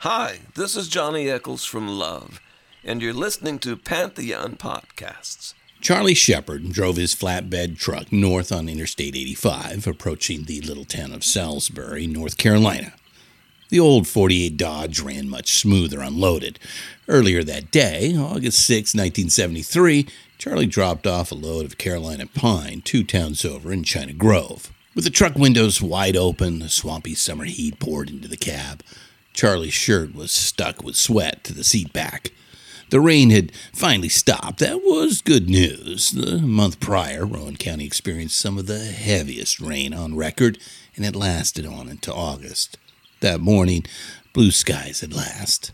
Hi, this is Johnny Echols from Love, and you're listening to Pantheon Podcasts. Charlie Shepard drove his flatbed truck north on Interstate 85, approaching the little town of Salisbury, North Carolina. The old 48 Dodge ran much smoother unloaded. Earlier that day, August 6, 1973, Charlie dropped off a load of Carolina pine two towns over in China Grove. With the truck windows wide open, the swampy summer heat poured into the cab. Charlie's shirt was stuck with sweat to the seat back. The rain had finally stopped. That was good news. The month prior, Rowan County experienced some of the heaviest rain on record, and it lasted on into August. That morning, blue skies at last.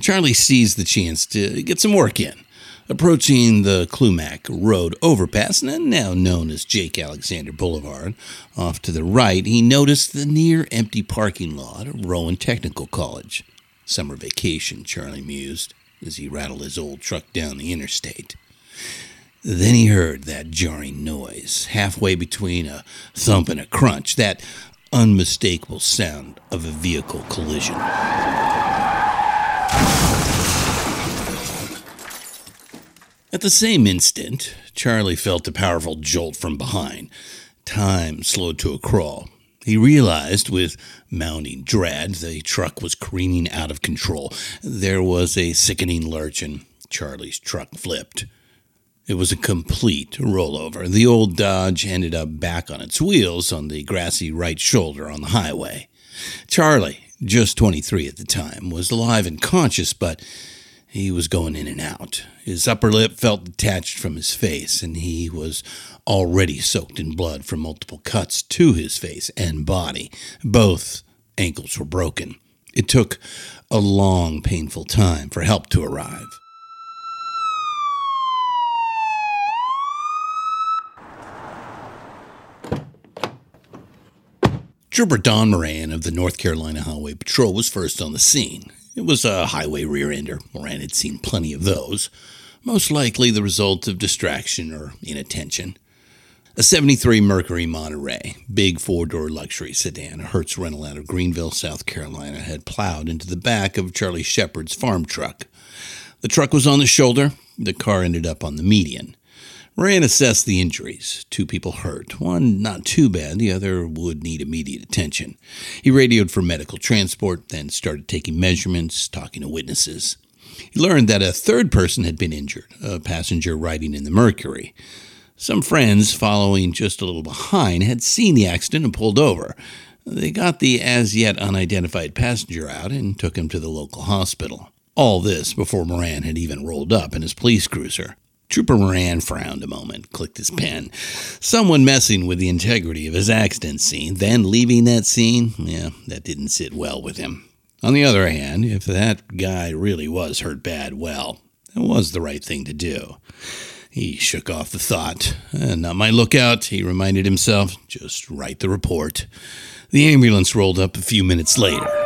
Charlie seized the chance to get some work in. Approaching the Clumac Road overpass, now known as Jake Alexander Boulevard, off to the right, he noticed the near empty parking lot of Rowan Technical College. Summer vacation, Charlie mused as he rattled his old truck down the interstate. Then he heard that jarring noise, halfway between a thump and a crunch, that unmistakable sound of a vehicle collision. At the same instant, Charlie felt a powerful jolt from behind. Time slowed to a crawl. He realized with mounting dread the truck was careening out of control. There was a sickening lurch, and Charlie's truck flipped. It was a complete rollover. The old Dodge ended up back on its wheels on the grassy right shoulder on the highway. Charlie, just 23 at the time, was alive and conscious, but he was going in and out. His upper lip felt detached from his face, and he was already soaked in blood from multiple cuts to his face and body. Both ankles were broken. It took a long, painful time for help to arrive. Trooper Don Moran of the North Carolina Highway Patrol was first on the scene. It was a highway rear ender. Moran had seen plenty of those, most likely the result of distraction or inattention. A 73 Mercury Monterey, big four door luxury sedan, a Hertz rental out of Greenville, South Carolina, had plowed into the back of Charlie Shepard's farm truck. The truck was on the shoulder, the car ended up on the median. Moran assessed the injuries. Two people hurt. One not too bad, the other would need immediate attention. He radioed for medical transport, then started taking measurements, talking to witnesses. He learned that a third person had been injured, a passenger riding in the Mercury. Some friends, following just a little behind, had seen the accident and pulled over. They got the as yet unidentified passenger out and took him to the local hospital. All this before Moran had even rolled up in his police cruiser. Trooper Moran frowned a moment, clicked his pen. Someone messing with the integrity of his accident scene, then leaving that scene? Yeah, that didn't sit well with him. On the other hand, if that guy really was hurt bad, well, it was the right thing to do. He shook off the thought. Uh, not my lookout, he reminded himself. Just write the report. The ambulance rolled up a few minutes later.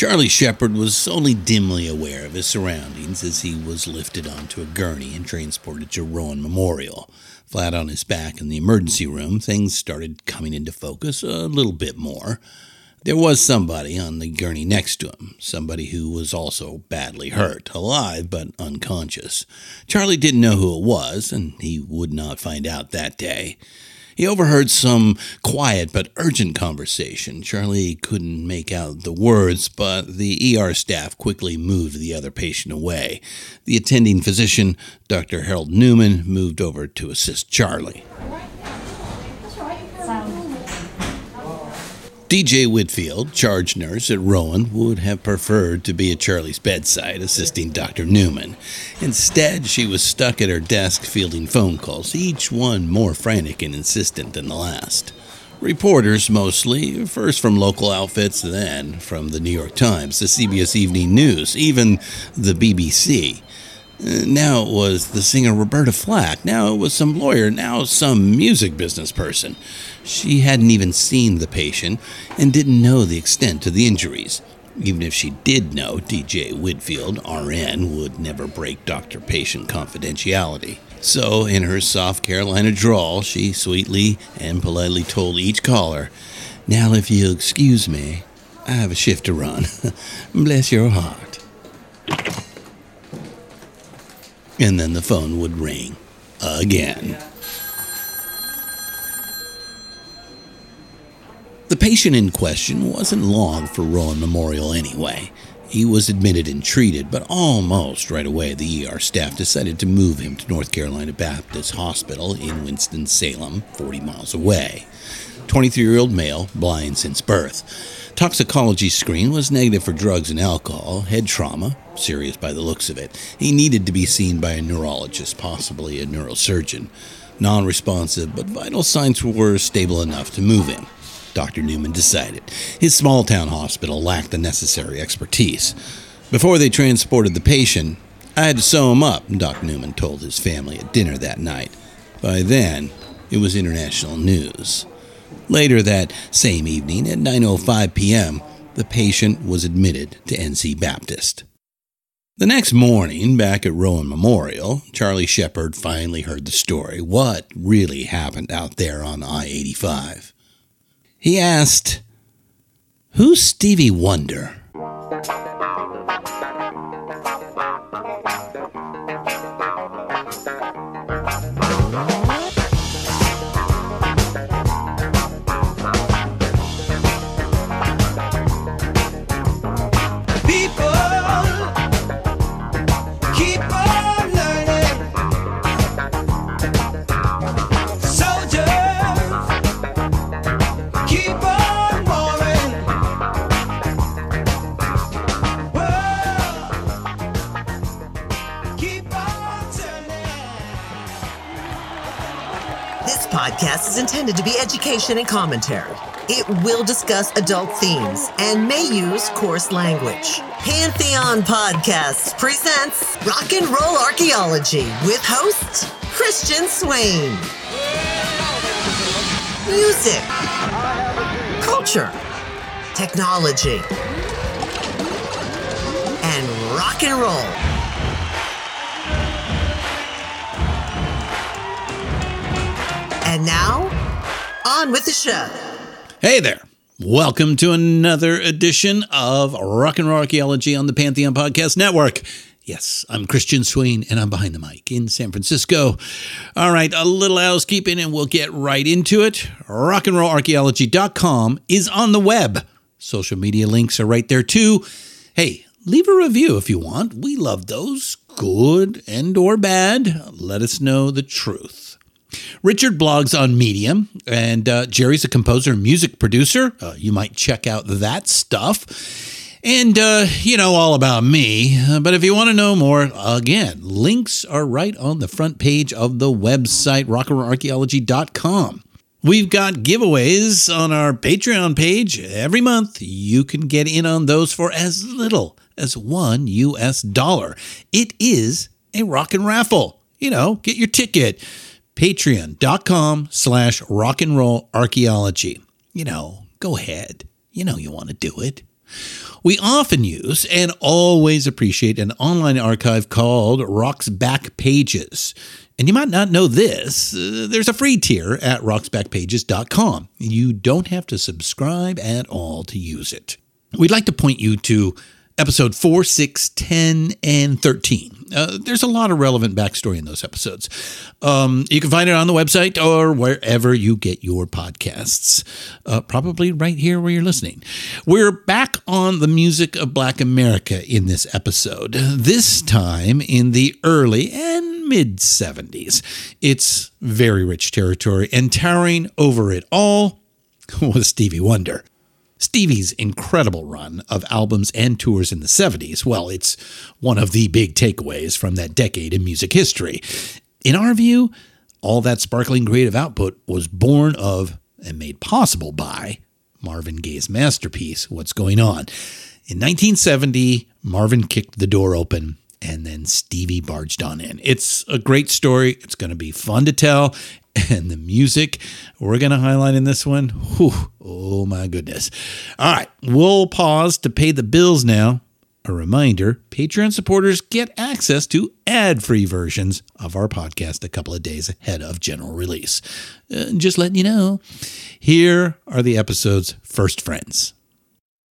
Charlie Shepard was only dimly aware of his surroundings as he was lifted onto a gurney and transported to Rowan Memorial. Flat on his back in the emergency room, things started coming into focus a little bit more. There was somebody on the gurney next to him, somebody who was also badly hurt, alive but unconscious. Charlie didn't know who it was, and he would not find out that day. He overheard some quiet but urgent conversation. Charlie couldn't make out the words, but the ER staff quickly moved the other patient away. The attending physician, Dr. Harold Newman, moved over to assist Charlie. DJ Whitfield, charge nurse at Rowan, would have preferred to be at Charlie's bedside assisting Dr. Newman. Instead, she was stuck at her desk fielding phone calls, each one more frantic and insistent than the last. Reporters mostly, first from local outfits, then from the New York Times, the CBS Evening News, even the BBC. Now it was the singer Roberta Flack. Now it was some lawyer. Now some music business person. She hadn't even seen the patient and didn't know the extent of the injuries. Even if she did know, DJ Whitfield, RN, would never break doctor patient confidentiality. So, in her soft Carolina drawl, she sweetly and politely told each caller, Now, if you'll excuse me, I have a shift to run. Bless your heart. And then the phone would ring again. The patient in question wasn't long for Rowan Memorial anyway. He was admitted and treated, but almost right away the ER staff decided to move him to North Carolina Baptist Hospital in Winston-Salem, 40 miles away. 23 year old male, blind since birth. Toxicology screen was negative for drugs and alcohol, head trauma, serious by the looks of it. He needed to be seen by a neurologist, possibly a neurosurgeon. Non responsive, but vital signs were stable enough to move him. Dr. Newman decided. His small town hospital lacked the necessary expertise. Before they transported the patient, I had to sew him up, Dr. Newman told his family at dinner that night. By then, it was international news. Later that same evening at 9:05 p.m., the patient was admitted to NC Baptist. The next morning, back at Rowan Memorial, Charlie Shepard finally heard the story. What really happened out there on I 85? He asked, Who's Stevie Wonder? Podcast is intended to be education and commentary. It will discuss adult themes and may use coarse language. Pantheon Podcasts presents Rock and Roll Archaeology with host Christian Swain. Music, culture, technology, and rock and roll. And now, on with the show. Hey there. Welcome to another edition of Rock and Roll Archaeology on the Pantheon Podcast Network. Yes, I'm Christian Swain, and I'm behind the mic in San Francisco. All right, a little housekeeping, and we'll get right into it. Rockandrollarchaeology.com is on the web. Social media links are right there too. Hey, leave a review if you want. We love those, good and or bad. Let us know the truth. Richard blogs on Medium, and uh, Jerry's a composer and music producer. Uh, you might check out that stuff. And, uh, you know, all about me. Uh, but if you want to know more, again, links are right on the front page of the website, rockandrollarchaeology.com. We've got giveaways on our Patreon page every month. You can get in on those for as little as one US dollar. It is a rock and raffle. You know, get your ticket patreon.com slash rock and roll archaeology. You know, go ahead. You know you want to do it. We often use and always appreciate an online archive called Rock's Back Pages. And you might not know this. Uh, there's a free tier at rocksbackpages.com. You don't have to subscribe at all to use it. We'd like to point you to episode 4, 6, 10, and 13. Uh, there's a lot of relevant backstory in those episodes. Um, you can find it on the website or wherever you get your podcasts, uh, probably right here where you're listening. We're back on the music of Black America in this episode, this time in the early and mid 70s. It's very rich territory, and towering over it all was Stevie Wonder. Stevie's incredible run of albums and tours in the 70s, well, it's one of the big takeaways from that decade in music history. In our view, all that sparkling creative output was born of and made possible by Marvin Gaye's masterpiece, What's Going On. In 1970, Marvin kicked the door open and then Stevie barged on in. It's a great story. It's going to be fun to tell, and the music we're going to highlight in this one. Whew, oh my goodness. All right, we'll pause to pay the bills now. A reminder Patreon supporters get access to ad free versions of our podcast a couple of days ahead of general release. Uh, just letting you know, here are the episode's first friends.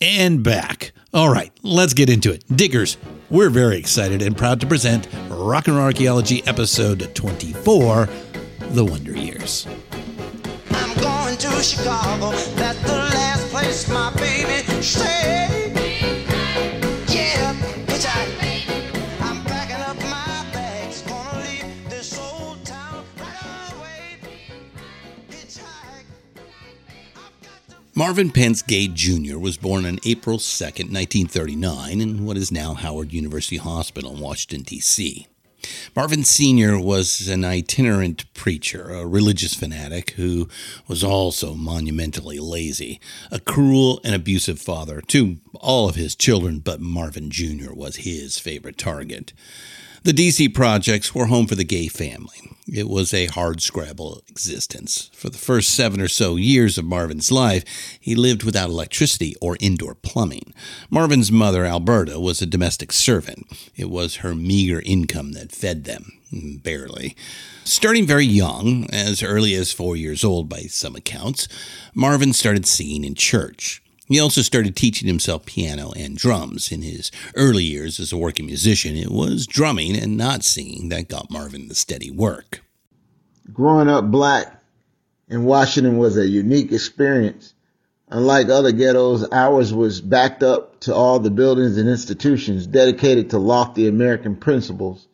And back. All right, let's get into it. Diggers, we're very excited and proud to present Rock and Roll Archaeology episode 24 The Wonder Years. I'm going to Chicago, that's the last place my baby Marvin Pentz Gay Jr. was born on April 2, 1939, in what is now Howard University Hospital in Washington, D.C. Marvin Sr. was an itinerant preacher, a religious fanatic who was also monumentally lazy, a cruel and abusive father to all of his children, but Marvin Jr. was his favorite target. The DC projects were home for the gay family. It was a hard scrabble existence. For the first seven or so years of Marvin's life, he lived without electricity or indoor plumbing. Marvin's mother, Alberta, was a domestic servant. It was her meager income that fed them, barely. Starting very young, as early as four years old by some accounts, Marvin started singing in church. He also started teaching himself piano and drums. In his early years as a working musician, it was drumming and not singing that got Marvin the steady work. Growing up black in Washington was a unique experience. Unlike other ghettos, ours was backed up to all the buildings and institutions dedicated to lofty American principles.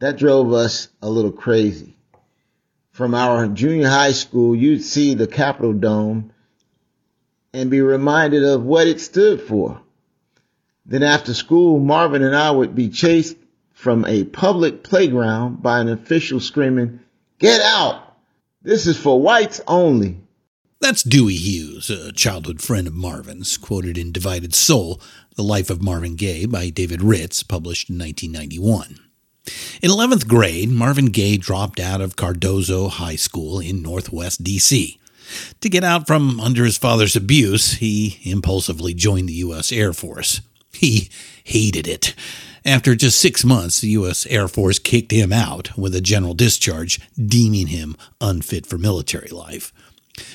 That drove us a little crazy. From our junior high school, you'd see the Capitol Dome and be reminded of what it stood for. Then after school, Marvin and I would be chased from a public playground by an official screaming, get out! This is for whites only. That's Dewey Hughes, a childhood friend of Marvin's, quoted in Divided Soul, The Life of Marvin Gaye by David Ritz, published in 1991. In 11th grade, Marvin Gaye dropped out of Cardozo High School in Northwest D.C. To get out from under his father's abuse, he impulsively joined the U.S. Air Force. He hated it. After just six months, the U.S. Air Force kicked him out with a general discharge, deeming him unfit for military life.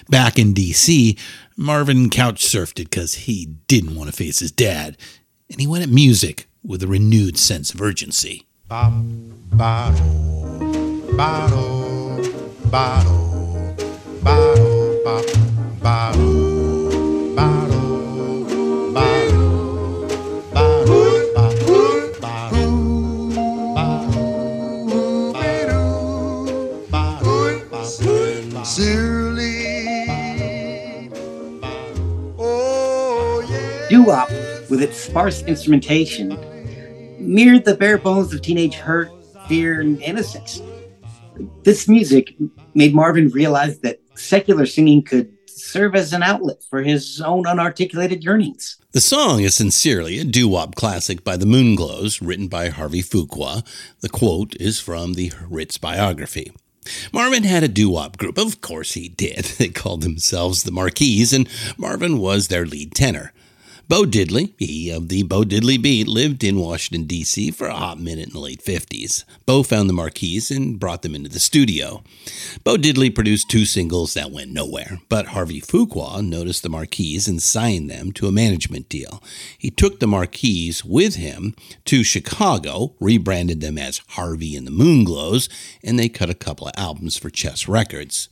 Back in D.C., Marvin couch surfed it because he didn't want to face his dad, and he went at music with a renewed sense of urgency. Bottle, bottle, bottle, bottle. Doo-wop, with its sparse instrumentation, mirrored the bare bones of teenage hurt, fear, and innocence. This music made Marvin realize that secular singing could serve as an outlet for his own unarticulated yearnings. The song is sincerely a doo-wop classic by the Moonglows, written by Harvey Fuqua. The quote is from the Ritz biography. Marvin had a doo-wop group. Of course he did. They called themselves the Marquees, and Marvin was their lead tenor. Bo Diddley, he of the Bo Diddley Beat, lived in Washington, D.C. for a hot minute in the late 50s. Bo found the Marquees and brought them into the studio. Bo Diddley produced two singles that went nowhere, but Harvey Fuqua noticed the Marquees and signed them to a management deal. He took the Marquees with him to Chicago, rebranded them as Harvey and the Moonglows, and they cut a couple of albums for Chess Records.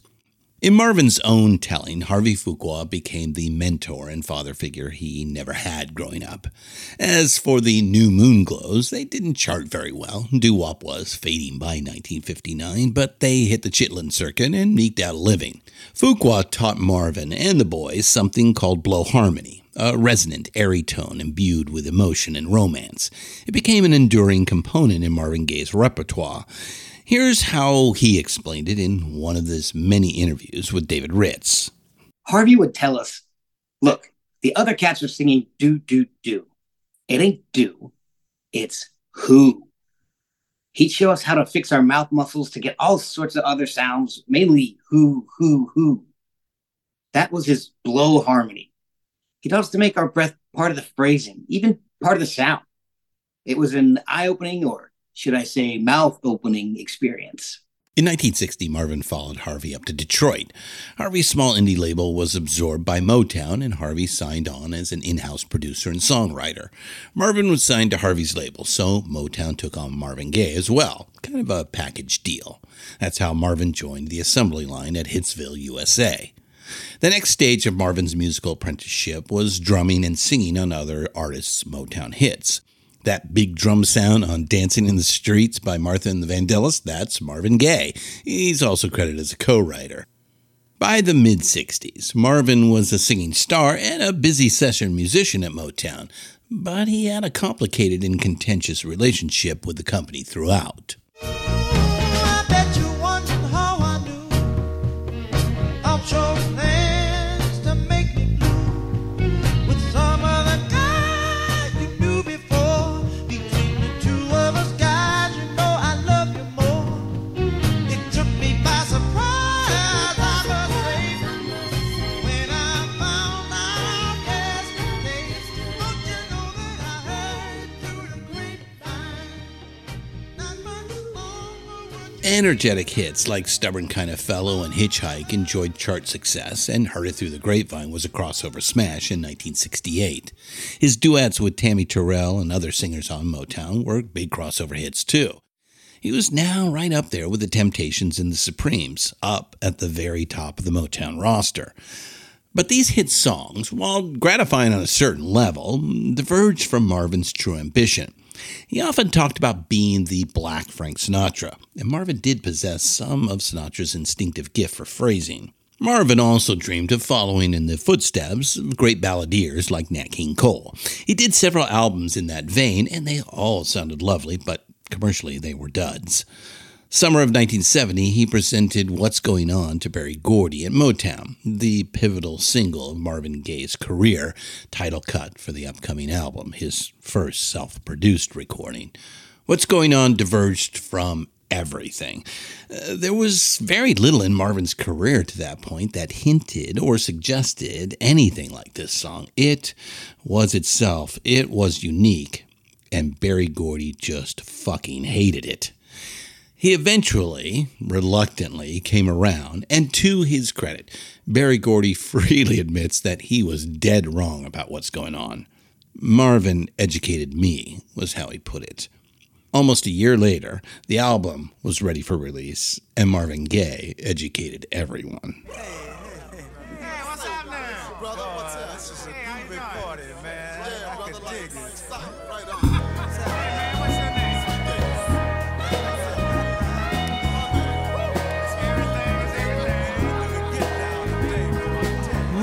In Marvin's own telling, Harvey Fuqua became the mentor and father figure he never had growing up. As for the New Moonglows, they didn't chart very well. Doo-wop was fading by 1959, but they hit the Chitlin circuit and eked out a living. Fuqua taught Marvin and the boys something called blow harmony, a resonant, airy tone imbued with emotion and romance. It became an enduring component in Marvin Gaye's repertoire. Here's how he explained it in one of his many interviews with David Ritz. Harvey would tell us, look, the other cats are singing do, do, do. It ain't do, it's who. He'd show us how to fix our mouth muscles to get all sorts of other sounds, mainly who, who, who. That was his blow harmony. He taught us to make our breath part of the phrasing, even part of the sound. It was an eye opening or should I say, mouth opening experience. In 1960, Marvin followed Harvey up to Detroit. Harvey's small indie label was absorbed by Motown, and Harvey signed on as an in house producer and songwriter. Marvin was signed to Harvey's label, so Motown took on Marvin Gaye as well. Kind of a package deal. That's how Marvin joined the assembly line at Hitsville, USA. The next stage of Marvin's musical apprenticeship was drumming and singing on other artists' Motown hits. That big drum sound on Dancing in the Streets by Martha and the Vandellas, that's Marvin Gaye. He's also credited as a co writer. By the mid 60s, Marvin was a singing star and a busy session musician at Motown, but he had a complicated and contentious relationship with the company throughout. Energetic hits like Stubborn Kind of Fellow and Hitchhike enjoyed chart success, and Heard It Through the Grapevine was a crossover smash in 1968. His duets with Tammy Terrell and other singers on Motown were big crossover hits too. He was now right up there with the Temptations and the Supremes, up at the very top of the Motown roster. But these hit songs, while gratifying on a certain level, diverged from Marvin's true ambition. He often talked about being the black Frank Sinatra, and Marvin did possess some of Sinatra's instinctive gift for phrasing. Marvin also dreamed of following in the footsteps of great balladeers like Nat King Cole. He did several albums in that vein, and they all sounded lovely, but commercially they were duds. Summer of 1970, he presented What's Going On to Berry Gordy at Motown, the pivotal single of Marvin Gaye's career, title cut for the upcoming album, his first self produced recording. What's Going On diverged from everything. Uh, there was very little in Marvin's career to that point that hinted or suggested anything like this song. It was itself, it was unique, and Berry Gordy just fucking hated it. He eventually, reluctantly, came around, and to his credit, Berry Gordy freely admits that he was dead wrong about what's going on. Marvin educated me, was how he put it. Almost a year later, the album was ready for release, and Marvin Gaye educated everyone.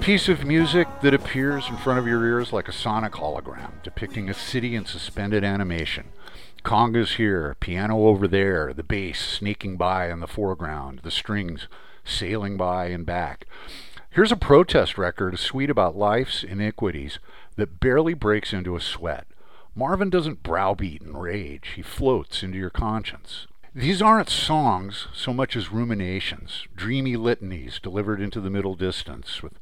piece of music that appears in front of your ears like a sonic hologram, depicting a city in suspended animation. Congas here, piano over there, the bass sneaking by in the foreground, the strings sailing by and back. Here's a protest record, a suite about life's iniquities, that barely breaks into a sweat. Marvin doesn't browbeat and rage, he floats into your conscience. These aren't songs so much as ruminations, dreamy litanies delivered into the middle distance, with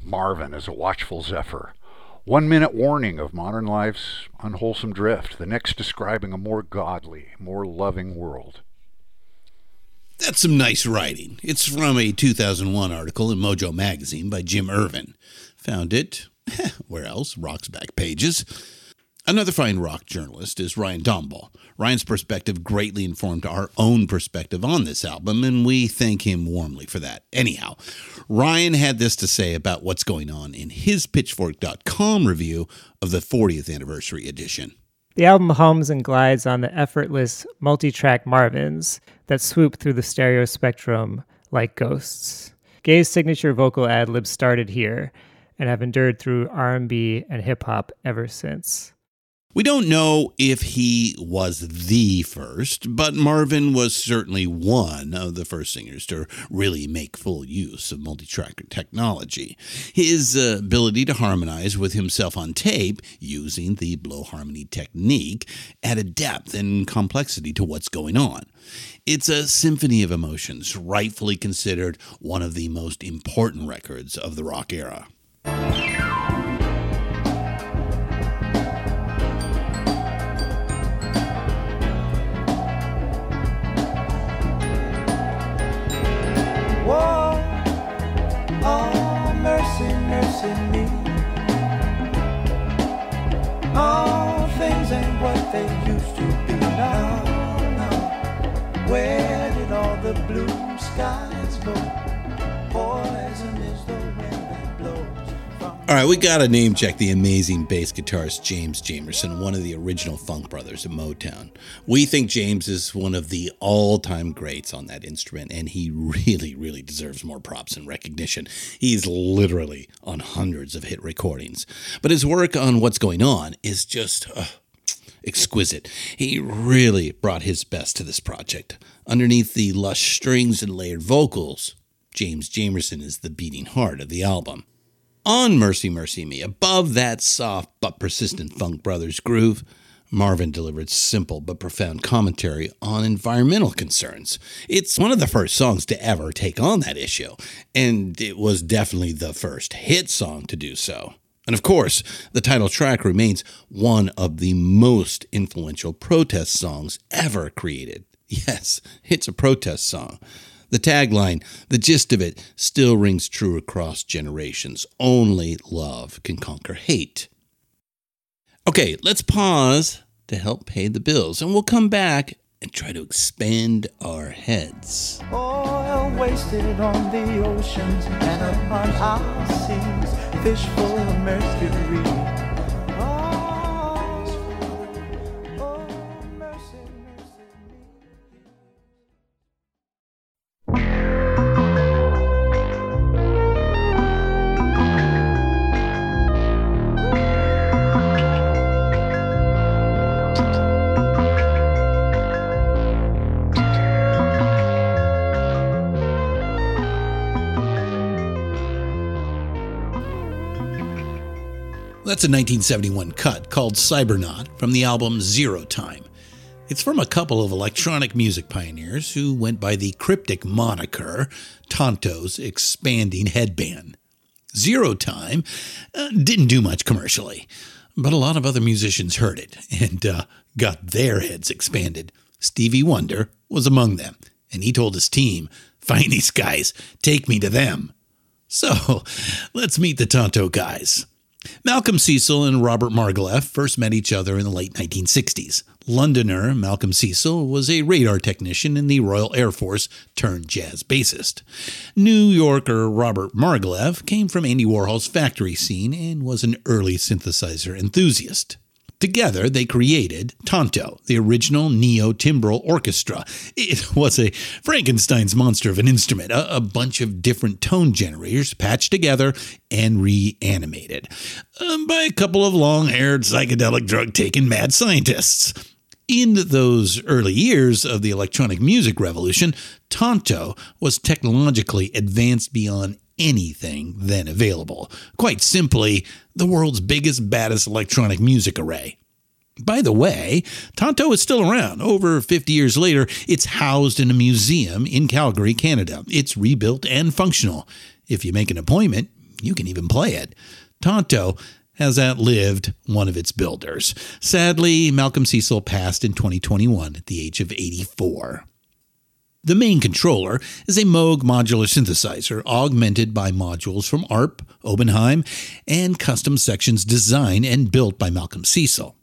Marvin as a watchful zephyr. One minute warning of modern life's unwholesome drift, the next describing a more godly, more loving world. That's some nice writing. It's from a 2001 article in Mojo Magazine by Jim Irvin. Found it, where else? Rock's back pages. Another fine rock journalist is Ryan Dombal. Ryan's perspective greatly informed our own perspective on this album, and we thank him warmly for that. Anyhow, Ryan had this to say about what's going on in his Pitchfork.com review of the 40th anniversary edition. The album hums and glides on the effortless multi-track Marvins that swoop through the stereo spectrum like ghosts. Gay's signature vocal ad-libs started here and have endured through R&B and hip hop ever since. We don't know if he was the first, but Marvin was certainly one of the first singers to really make full use of multi-tracker technology. His uh, ability to harmonize with himself on tape using the blow harmony technique added depth and complexity to what's going on. It's a symphony of emotions, rightfully considered one of the most important records of the rock era. They used to be now. now. Where did all the blue skies go? Poison is the wind that blows. All right, we got to name check the amazing bass guitarist James Jamerson, one of the original Funk Brothers of Motown. We think James is one of the all time greats on that instrument, and he really, really deserves more props and recognition. He's literally on hundreds of hit recordings. But his work on What's Going On is just. Uh, exquisite. He really brought his best to this project. Underneath the lush strings and layered vocals, James Jamerson is the beating heart of the album. On Mercy Mercy Me, above that soft but persistent Funk Brothers groove, Marvin delivered simple but profound commentary on environmental concerns. It's one of the first songs to ever take on that issue, and it was definitely the first hit song to do so. And of course, the title track remains one of the most influential protest songs ever created. Yes, it's a protest song. The tagline, the gist of it, still rings true across generations. Only love can conquer hate. Okay, let's pause to help pay the bills, and we'll come back and try to expand our heads. Oil wasted on the oceans and upon our seas, fish full of mercury. That's a 1971 cut called Cybernaut from the album Zero Time. It's from a couple of electronic music pioneers who went by the cryptic moniker Tonto's Expanding Headband. Zero Time uh, didn't do much commercially, but a lot of other musicians heard it and uh, got their heads expanded. Stevie Wonder was among them, and he told his team, Find these guys, take me to them. So let's meet the Tonto guys. Malcolm Cecil and Robert Margouleff first met each other in the late 1960s. Londoner Malcolm Cecil was a radar technician in the Royal Air Force turned jazz bassist. New Yorker Robert Margouleff came from Andy Warhol's factory scene and was an early synthesizer enthusiast. Together, they created Tonto, the original neo timbral orchestra. It was a Frankenstein's monster of an instrument, a, a bunch of different tone generators patched together and reanimated um, by a couple of long haired psychedelic drug taking mad scientists. In those early years of the electronic music revolution, Tonto was technologically advanced beyond anything then available. Quite simply, the world's biggest, baddest electronic music array. By the way, Tonto is still around. Over 50 years later, it's housed in a museum in Calgary, Canada. It's rebuilt and functional. If you make an appointment, you can even play it. Tonto has outlived one of its builders. Sadly, Malcolm Cecil passed in 2021 at the age of 84. The main controller is a Moog modular synthesizer augmented by modules from ARP, Oberheim, and custom sections designed and built by Malcolm Cecil.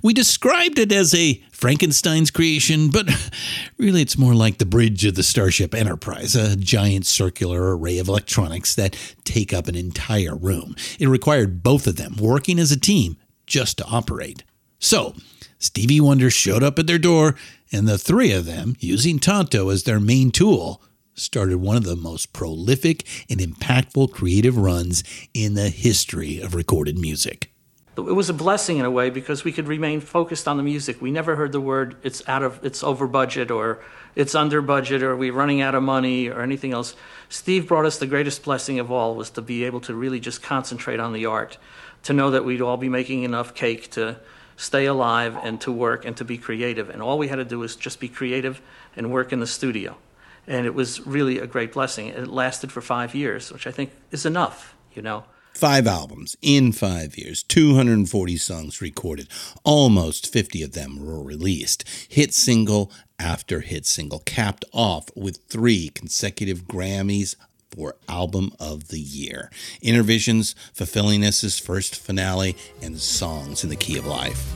We described it as a Frankenstein's creation, but really it's more like the bridge of the Starship Enterprise, a giant circular array of electronics that take up an entire room. It required both of them working as a team just to operate. So, Stevie Wonder showed up at their door, and the three of them, using Tonto as their main tool, started one of the most prolific and impactful creative runs in the history of recorded music. It was a blessing in a way because we could remain focused on the music. We never heard the word it's out of it's over budget or it's under budget or we're running out of money or anything else. Steve brought us the greatest blessing of all was to be able to really just concentrate on the art, to know that we'd all be making enough cake to stay alive and to work and to be creative. And all we had to do was just be creative and work in the studio. And it was really a great blessing. It lasted for five years, which I think is enough, you know. Five albums in five years, 240 songs recorded, almost 50 of them were released. Hit single after hit single, capped off with three consecutive Grammys for Album of the Year. Innervisions, Fulfillingness' First Finale, and songs in the key of life.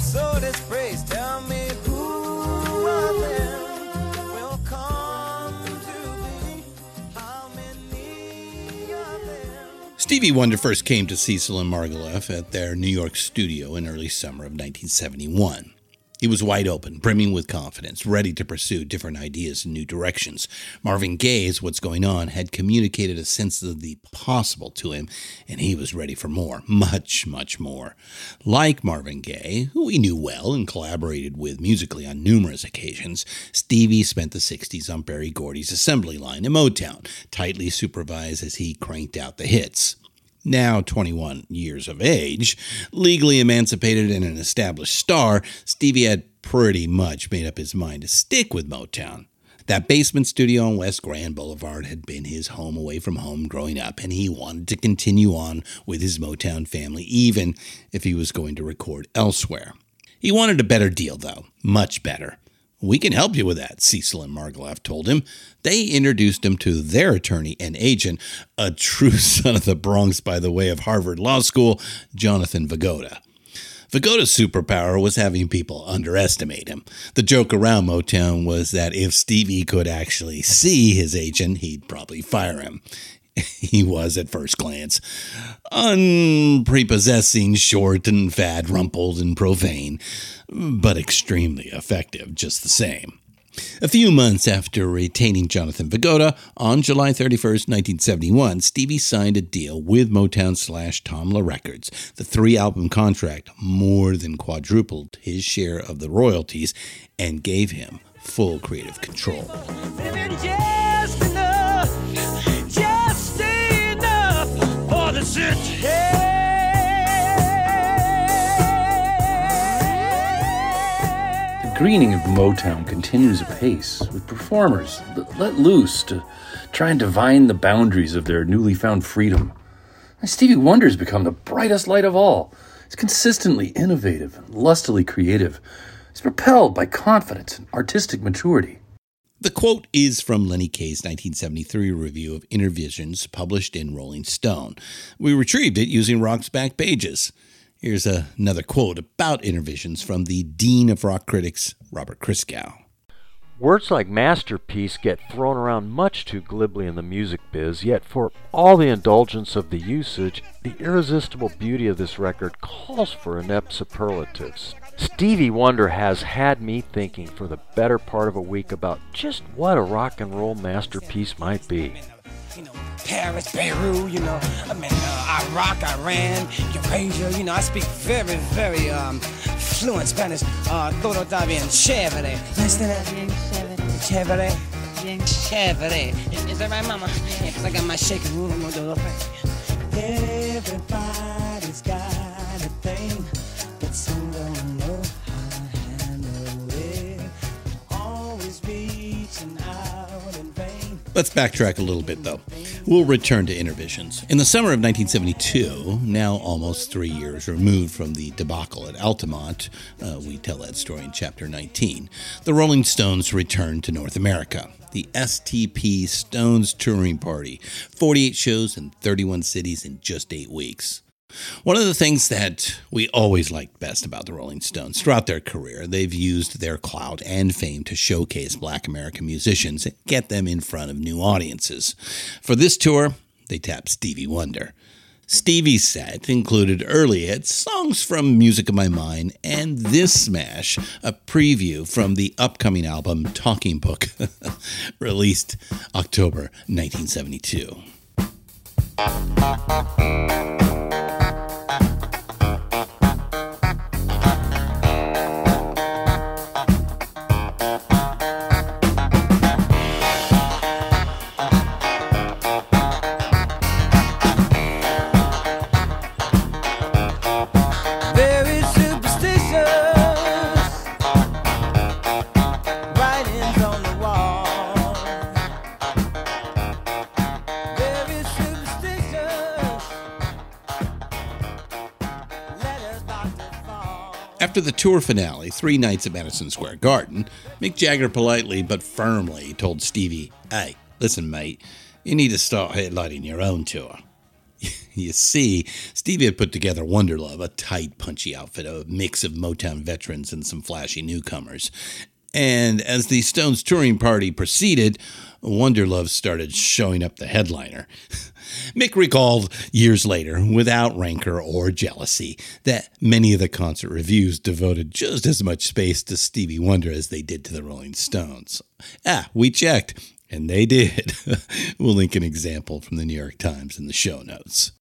life so disgraced. Tell me who of them will come to be? How many of them? Stevie Wonder first came to Cecil and Margouleff at their New York studio in early summer of 1971. He was wide open, brimming with confidence, ready to pursue different ideas and new directions. Marvin Gaye's What's Going On had communicated a sense of the possible to him, and he was ready for more, much, much more. Like Marvin Gaye, who he knew well and collaborated with musically on numerous occasions, Stevie spent the 60s on Berry Gordy's assembly line in Motown, tightly supervised as he cranked out the hits now 21 years of age, legally emancipated and an established star, Stevie had pretty much made up his mind to stick with Motown. That basement studio on West Grand Boulevard had been his home away from home growing up, and he wanted to continue on with his Motown family, even if he was going to record elsewhere. He wanted a better deal, though, much better. We can help you with that, Cecil and Margouleff told him. They introduced him to their attorney and agent, a true son of the Bronx by the way of Harvard Law School, Jonathan Vigoda. Vigoda's superpower was having people underestimate him. The joke around Motown was that if Stevie could actually see his agent, he'd probably fire him. He was at first glance unprepossessing, short and fat, rumpled and profane but extremely effective just the same. A few months after retaining Jonathan Vigoda, on July 31st, 1971, Stevie signed a deal with Motown slash Tamla Records. The three album contract more than quadrupled his share of the royalties and gave him full creative control. Greening of Motown continues apace, with performers let loose to try and divine the boundaries of their newly found freedom. And Stevie Wonder's become the brightest light of all. He's consistently innovative and lustily creative. He's propelled by confidence and artistic maturity. The quote is from Lenny Kaye's 1973 review of Innervisions published in Rolling Stone. We retrieved it using Rock's back pages. Here's another quote about Innervisions from the Dean of Rock Critics, Robert Christgau. Words like masterpiece get thrown around much too glibly in the music biz, yet for all the indulgence of the usage, the irresistible beauty of this record calls for inept superlatives. Stevie Wonder has had me thinking for the better part of a week about just what a rock and roll masterpiece might be you know, Paris, Beirut, you know, I mean, uh, Iraq, Iran, Eurasia, you know, I speak very, very um, fluent Spanish. Uh, todo está bien chévere. Chévere. Chévere. Is that right, mama? Yeah, cause I got my shaking room. On the loaf. Everybody's got Let's backtrack a little bit, though. We'll return to Innervisions. In the summer of 1972, now almost three years removed from the debacle at Altamont, uh, we tell that story in chapter 19, the Rolling Stones returned to North America. The STP Stones Touring Party, 48 shows in 31 cities in just eight weeks. One of the things that we always liked best about the Rolling Stones throughout their career, they've used their clout and fame to showcase black American musicians and get them in front of new audiences. For this tour, they tapped Stevie Wonder. Stevie's set included early hits, songs from Music of My Mind, and this smash, a preview from the upcoming album Talking Book, released October 1972. After the tour finale, three nights at Madison Square Garden, Mick Jagger politely but firmly told Stevie, Hey, listen, mate, you need to start headlining your own tour. you see, Stevie had put together Wonderlove, a tight, punchy outfit, a mix of Motown veterans and some flashy newcomers. And as the Stones touring party proceeded, Wonderlove started showing up the headliner. Mick recalled years later, without rancor or jealousy, that many of the concert reviews devoted just as much space to Stevie Wonder as they did to the Rolling Stones. Ah, we checked, and they did. we'll link an example from the New York Times in the show notes.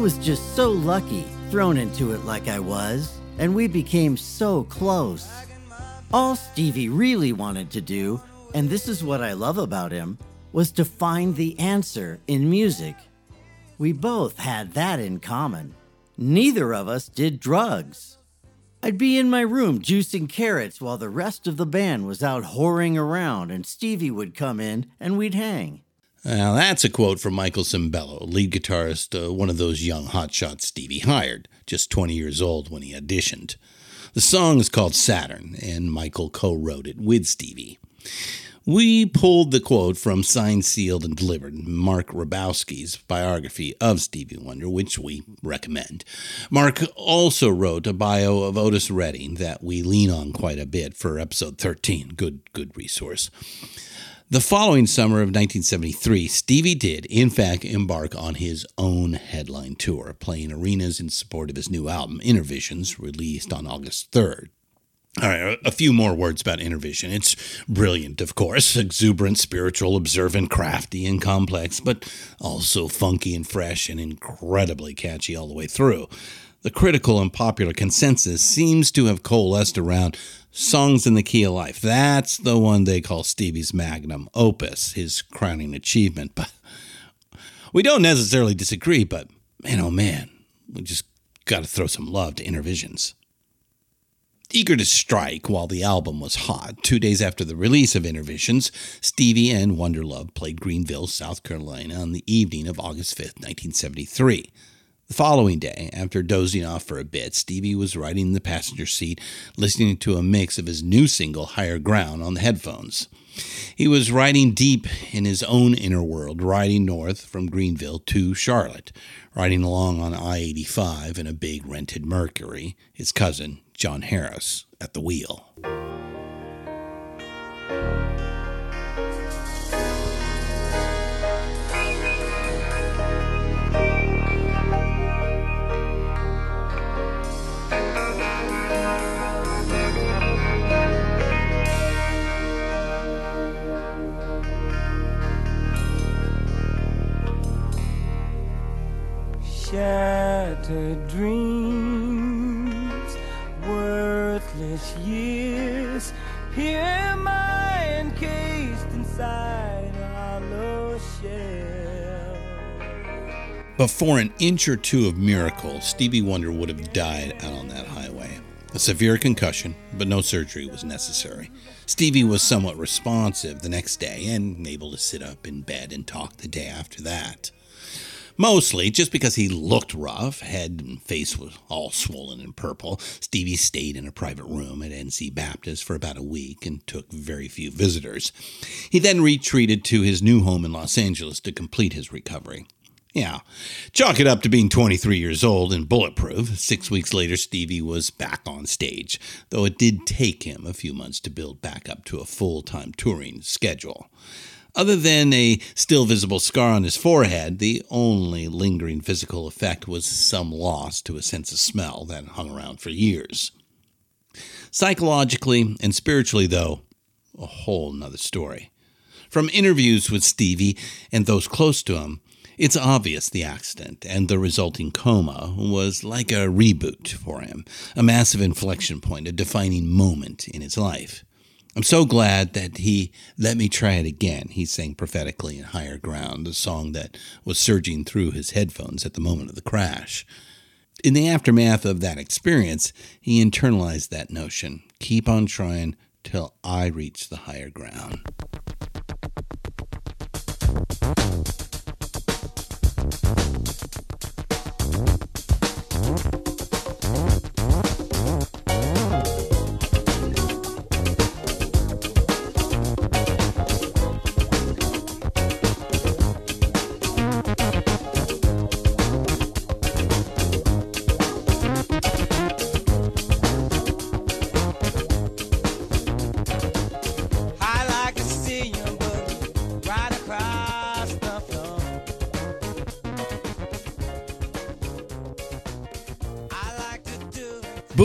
Was just so lucky, thrown into it like I was, and we became so close. All Stevie really wanted to do, and this is what I love about him, was to find the answer in music. We both had that in common. Neither of us did drugs. I'd be in my room juicing carrots while the rest of the band was out whoring around, and Stevie would come in and we'd hang. Now, that's a quote from Michael Sembello, lead guitarist, uh, one of those young hotshots Stevie hired, just 20 years old when he auditioned. The song is called Saturn, and Michael co wrote it with Stevie. We pulled the quote from Signed, Sealed, and Delivered, Mark Ribowsky's biography of Stevie Wonder, which we recommend. Mark also wrote a bio of Otis Redding that we lean on quite a bit for episode 13. Good, good resource. The following summer of 1973, Stevie did, in fact, embark on his own headline tour, playing arenas in support of his new album, Innervisions, released on August 3rd. All right, a few more words about Innervision. It's brilliant, of course, exuberant, spiritual, observant, crafty, and complex, but also funky and fresh and incredibly catchy all the way through. The critical and popular consensus seems to have coalesced around Songs in the Key of Life. That's the one they call Stevie's magnum opus, his crowning achievement. But we don't necessarily disagree, but man, oh man, we just got to throw some love to Innervisions. Eager to strike while the album was hot, two days after the release of Innervisions, Stevie and Wonderlove played Greenville, South Carolina on the evening of August 5th, 1973. The following day, after dozing off for a bit, Stevie was riding in the passenger seat, listening to a mix of his new single, Higher Ground, on the headphones. He was riding deep in his own inner world, riding north from Greenville to Charlotte, riding along on I 85 in a big rented Mercury, his cousin, John Harris, at the wheel. Shattered dreams, worthless years. Here am I encased inside a hollow shell. But for an inch or two of miracle, Stevie Wonder would have died out on that highway. A severe concussion, but no surgery was necessary. Stevie was somewhat responsive the next day and able to sit up in bed and talk the day after that. Mostly just because he looked rough, head and face was all swollen and purple. Stevie stayed in a private room at NC Baptist for about a week and took very few visitors. He then retreated to his new home in Los Angeles to complete his recovery. Yeah, chalk it up to being 23 years old and bulletproof. Six weeks later, Stevie was back on stage, though it did take him a few months to build back up to a full time touring schedule. Other than a still visible scar on his forehead, the only lingering physical effect was some loss to a sense of smell that hung around for years. Psychologically and spiritually, though, a whole nother story. From interviews with Stevie and those close to him, it's obvious the accident and the resulting coma was like a reboot for him, a massive inflection point, a defining moment in his life. I'm so glad that he let me try it again, he sang prophetically in Higher Ground, a song that was surging through his headphones at the moment of the crash. In the aftermath of that experience, he internalized that notion keep on trying till I reach the higher ground.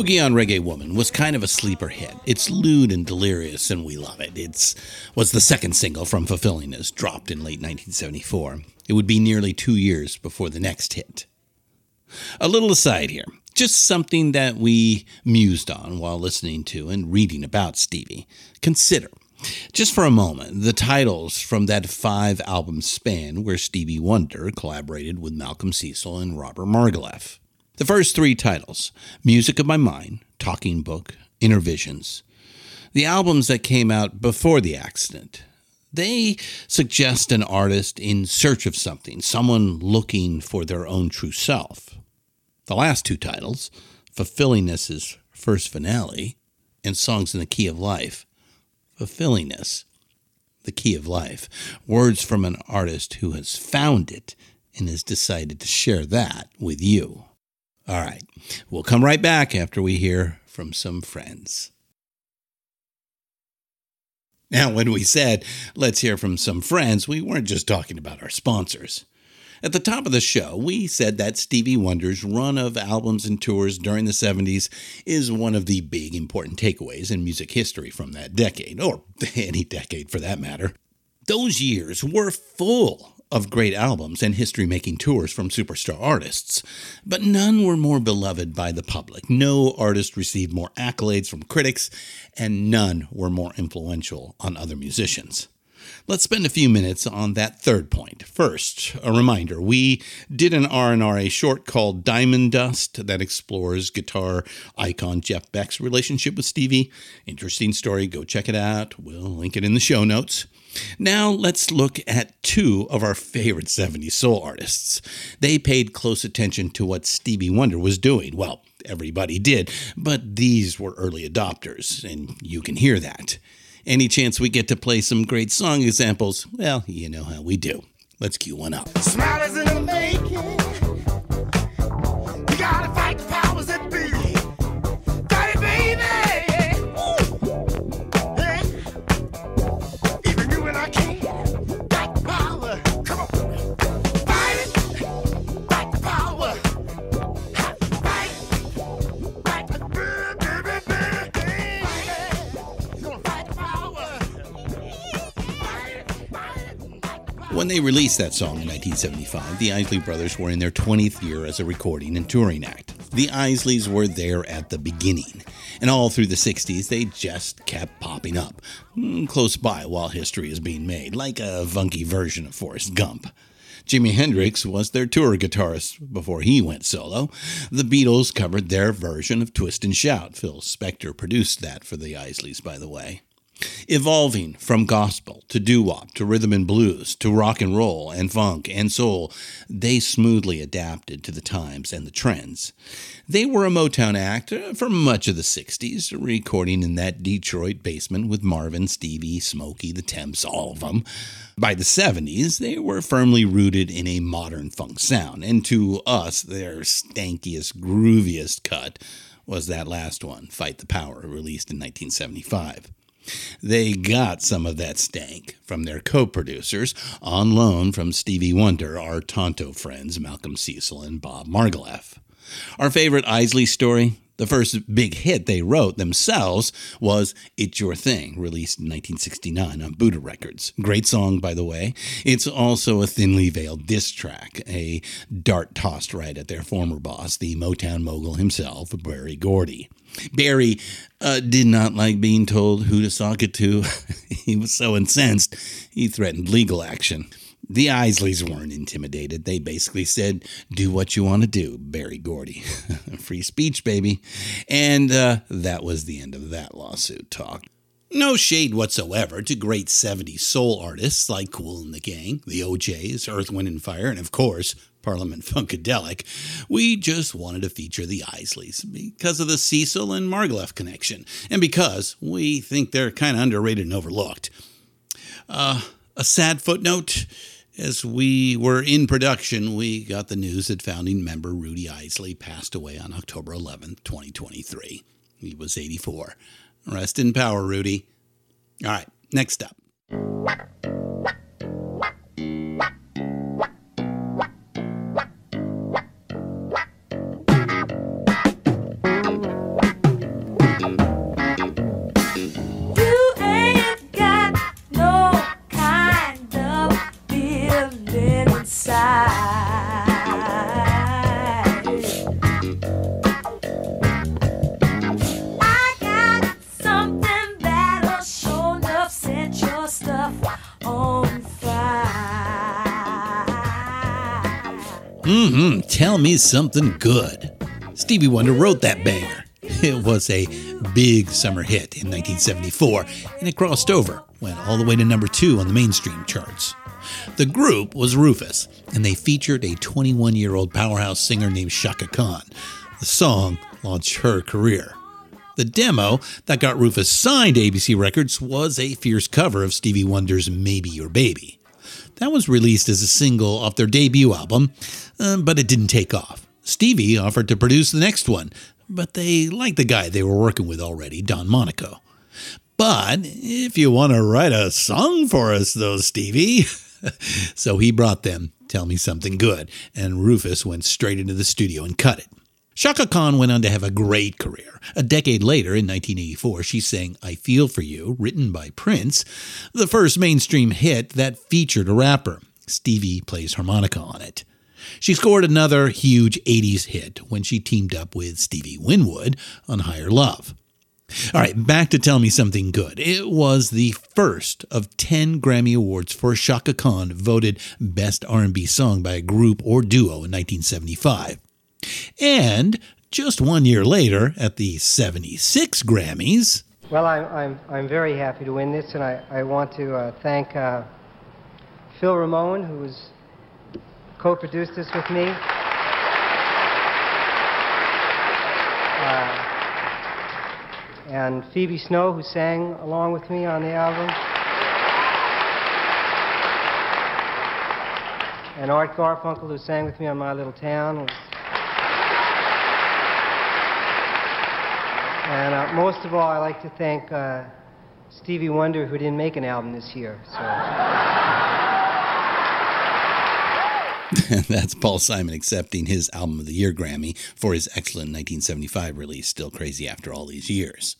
Boogie on Reggae Woman was kind of a sleeper hit. It's lewd and delirious, and we love it. It's was the second single from Fulfillingness, dropped in late 1974. It would be nearly two years before the next hit. A little aside here, just something that we mused on while listening to and reading about Stevie. Consider, just for a moment, the titles from that five album span where Stevie Wonder collaborated with Malcolm Cecil and Robert Margouleff. The first three titles Music of My Mind, Talking Book, Innervisions. The albums that came out before the accident. They suggest an artist in search of something, someone looking for their own true self. The last two titles, Fulfillingness's first finale, and Songs in the Key of Life, Fulfillingness, the Key of Life, words from an artist who has found it and has decided to share that with you. All right, we'll come right back after we hear from some friends. Now, when we said, let's hear from some friends, we weren't just talking about our sponsors. At the top of the show, we said that Stevie Wonder's run of albums and tours during the 70s is one of the big important takeaways in music history from that decade, or any decade for that matter. Those years were full of great albums and history making tours from superstar artists, but none were more beloved by the public. No artist received more accolades from critics, and none were more influential on other musicians. Let's spend a few minutes on that third point. First, a reminder, we did an R&R short called Diamond Dust that explores guitar icon Jeff Beck's relationship with Stevie. Interesting story, go check it out. We'll link it in the show notes. Now let's look at two of our favorite 70s soul artists. They paid close attention to what Stevie Wonder was doing. Well, everybody did, but these were early adopters, and you can hear that. Any chance we get to play some great song examples, well, you know how we do. Let's cue one up. When they released that song in 1975, the Isley Brothers were in their 20th year as a recording and touring act. The Isleys were there at the beginning, and all through the 60s, they just kept popping up, mm, close by while history is being made, like a funky version of Forrest Gump. Jimi Hendrix was their tour guitarist before he went solo. The Beatles covered their version of Twist and Shout. Phil Spector produced that for the Isleys, by the way. Evolving from gospel to doo wop to rhythm and blues to rock and roll and funk and soul, they smoothly adapted to the times and the trends. They were a Motown act for much of the 60s, recording in that Detroit basement with Marvin, Stevie, Smokey, the Temps, all of them. By the 70s, they were firmly rooted in a modern funk sound, and to us, their stankiest, grooviest cut was that last one, Fight the Power, released in 1975. They got some of that stank from their co producers on loan from Stevie Wonder, our Tonto friends Malcolm Cecil and Bob Margouleff. Our favorite Isley story? The first big hit they wrote themselves was It's Your Thing, released in 1969 on Buddah Records. Great song, by the way. It's also a thinly veiled diss track, a dart tossed right at their former boss, the Motown mogul himself, Berry Gordy. Berry uh, did not like being told who to sock it to. he was so incensed, he threatened legal action. The Isleys weren't intimidated. They basically said, do what you want to do, Berry Gordy. Free speech, baby. And uh, that was the end of that lawsuit talk. No shade whatsoever to great 70s soul artists like Kool and the Gang, the O'Jays, Earth, Wind and Fire, and of course, Parliament Funkadelic. We just wanted to feature the Isleys because of the Cecil and Margouleff connection, and because we think they're kind of underrated and overlooked. Uh, a sad footnote. As we were in production, we got the news that founding member Rudy Isley passed away on October 11th, 2023. He was 84. Rest in power, Rudy. All right, next up. Mm-hmm. Tell me something good. Stevie Wonder wrote that banger. It was a big summer hit in 1974, and it crossed over, went all the way to number two on the mainstream charts. The group was Rufus, and they featured a 21 year old powerhouse singer named Chaka Khan. The song launched her career. The demo that got Rufus signed to ABC Records was a fierce cover of Stevie Wonder's Maybe Your Baby. That was released as a single off their debut album, uh, but it didn't take off. Stevie offered to produce the next one, but they liked the guy they were working with already, Don Monaco. But if you want to write a song for us, though, Stevie. so he brought them Tell Me Something Good, and Rufus went straight into the studio and cut it. Chaka Khan went on to have a great career. A decade later, in 1984, she sang I Feel For You, written by Prince, the first mainstream hit that featured a rapper. Stevie plays harmonica on it. She scored another huge 80s hit when she teamed up with Stevie Winwood on Higher Love. All right, back to Tell Me Something Good. It was the first of 10 Grammy Awards for Chaka Khan voted Best R&B Song by a group or duo in 1975. And just one year later, at the 76 Grammys, Well, I'm, I'm, I'm very happy to win this, and I, I want to uh, thank uh, Phil Ramone, who co produced this with me. Uh, and Phoebe Snow, who sang along with me on the album. And Art Garfunkel, who sang with me on My Little Town. And uh, most of all, I'd like to thank uh, Stevie Wonder, who didn't make an album this year. So. That's Paul Simon accepting his Album of the Year Grammy for his excellent 1975 release, Still Crazy After All These Years.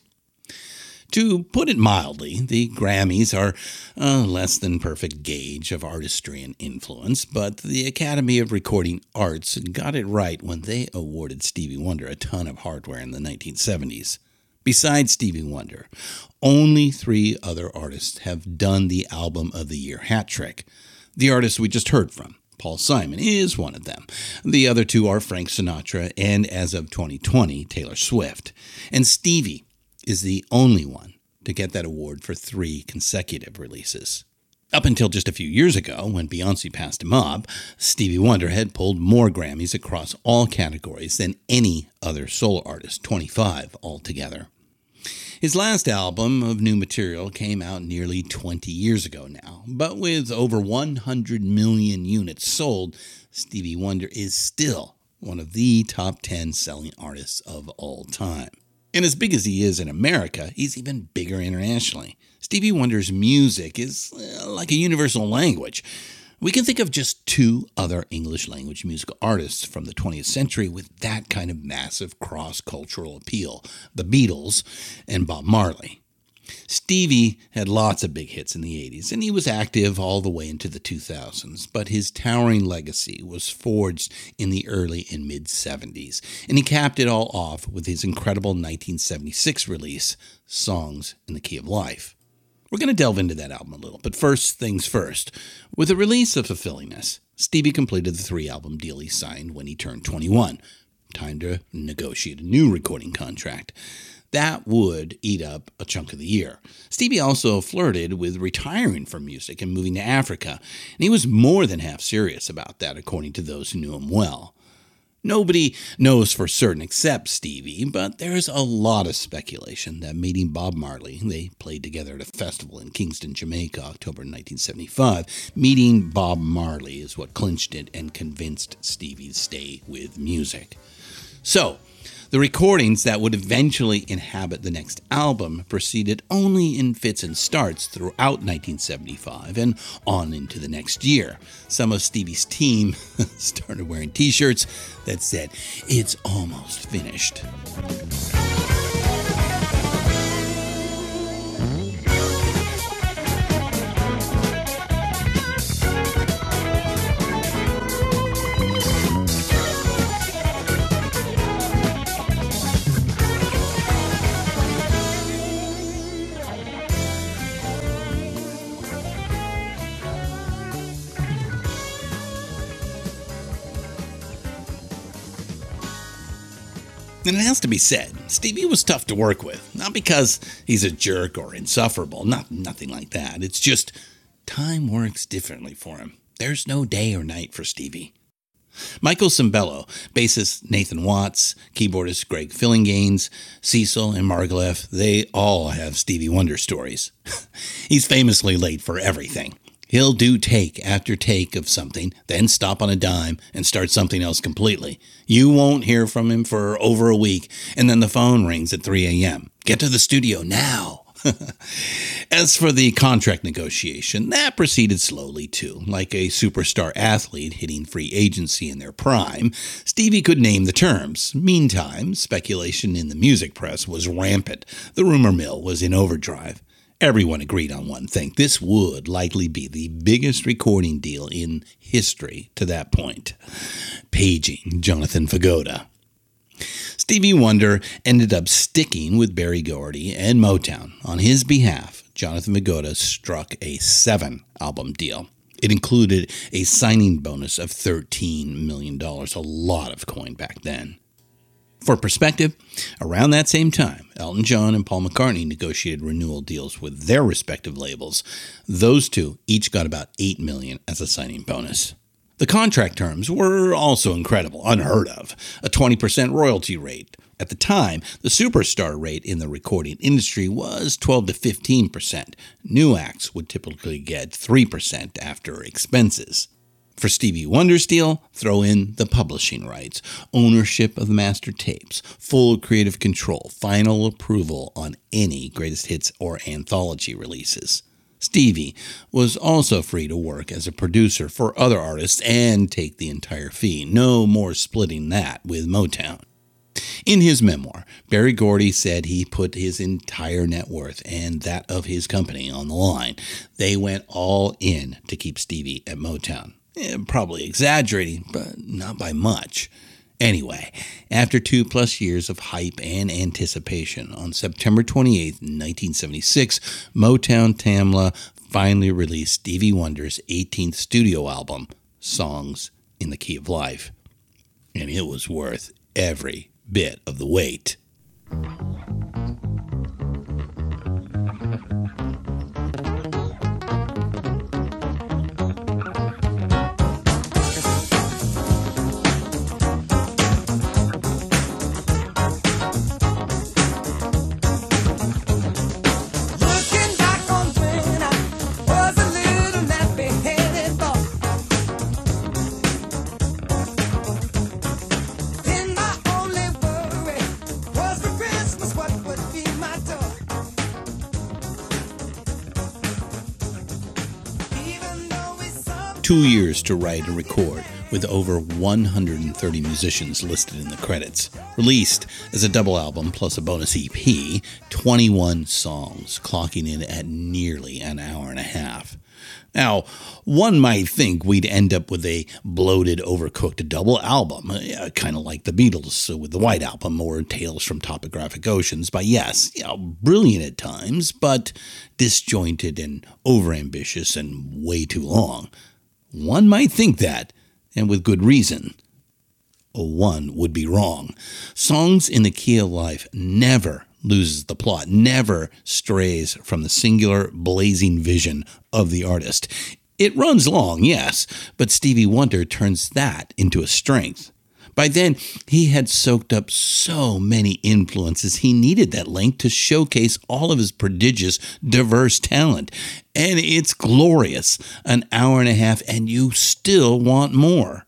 To put it mildly, the Grammys are a less than perfect gauge of artistry and influence, but the Academy of Recording Arts got it right when they awarded Stevie Wonder a ton of hardware in the 1970s. Besides Stevie Wonder, only three other artists have done the Album of the Year hat trick. The artist we just heard from, Paul Simon, is one of them. The other two are Frank Sinatra and, as of 2020, Taylor Swift. And Stevie is the only one to get that award for three consecutive releases. Up until just a few years ago, when Beyonce passed him up, Stevie Wonder had pulled more Grammys across all categories than any other solo artist, 25 altogether. His last album of new material came out nearly 20 years ago now, but with over 100 million units sold, Stevie Wonder is still one of the top 10 selling artists of all time. And as big as he is in America, he's even bigger internationally. Stevie Wonder's music is uh, like a universal language. We can think of just two other English language musical artists from the 20th century with that kind of massive cross cultural appeal the Beatles and Bob Marley. Stevie had lots of big hits in the 80s, and he was active all the way into the 2000s, but his towering legacy was forged in the early and mid 70s, and he capped it all off with his incredible 1976 release, Songs in the Key of Life. We're going to delve into that album a little, but first things first. With the release of Fulfillingness, Stevie completed the three album deal he signed when he turned 21. Time to negotiate a new recording contract. That would eat up a chunk of the year. Stevie also flirted with retiring from music and moving to Africa, and he was more than half serious about that, according to those who knew him well. Nobody knows for certain except Stevie, but there's a lot of speculation that meeting Bob Marley, they played together at a festival in Kingston, Jamaica, October 1975. Meeting Bob Marley is what clinched it and convinced Stevie to stay with music. So, the recordings that would eventually inhabit the next album proceeded only in fits and starts throughout 1975 and on into the next year. Some of Stevie's team started wearing t shirts that said, It's almost finished. And it has to be said, Stevie was tough to work with. Not because he's a jerk or insufferable, not nothing like that. It's just time works differently for him. There's no day or night for Stevie. Michael Sembello, bassist Nathan Watts, keyboardist Greg Phillinganes, Cecil, and Margouleff, they all have Stevie Wonder stories. He's famously late for everything. He'll do take after take of something, then stop on a dime and start something else completely. You won't hear from him for over a week, and then the phone rings at 3 a.m. Get to the studio now. As for the contract negotiation, that proceeded slowly too. Like a superstar athlete hitting free agency in their prime, Stevie could name the terms. Meantime, speculation in the music press was rampant. The rumor mill was in overdrive. Everyone agreed on one thing this would likely be the biggest recording deal in history to that point. Paging Jonathan Vigoda. Stevie Wonder ended up sticking with Berry Gordy and Motown. On his behalf, Jonathan Vigoda struck a seven album deal. It included a signing bonus of $13 million, a lot of coin back then. For perspective, around that same time, Elton John and Paul McCartney negotiated renewal deals with their respective labels. Those two each got about 8 million as a signing bonus. The contract terms were also incredible, unheard of. A 20% royalty rate. At the time, the superstar rate in the recording industry was 12 to 15%. New acts would typically get 3% after expenses. For Stevie Wonder's deal, throw in the publishing rights, ownership of the master tapes, full creative control, final approval on any greatest hits or anthology releases. Stevie was also free to work as a producer for other artists and take the entire fee. No more splitting that with Motown. In his memoir, Berry Gordy said he put his entire net worth and that of his company on the line. They went all in to keep Stevie at Motown. Eh, probably exaggerating, but not by much. Anyway, after two plus years of hype and anticipation, on September 28, 1976, Motown Tamla finally released Stevie Wonder's 18th studio album, Songs in the Key of Life. And it was worth every bit of the wait. To write and record, with over 130 musicians listed in the credits. Released as a double album plus a bonus EP, 21 songs, clocking in at nearly an hour and a half. Now, one might think we'd end up with a bloated, overcooked double album, uh, kind of like the Beatles with the White Album or Tales from Topographic Oceans. But yes, you know, brilliant at times, but disjointed and overambitious and way too long. One might think that, and with good reason. A One would be wrong. Songs in the Key of Life never loses the plot, never strays from the singular, blazing vision of the artist. It runs long, yes, but Stevie Wonder turns that into a strength. By then, he had soaked up so many influences, he needed that length to showcase all of his prodigious, diverse talent. And it's glorious. An hour and a half, and you still want more.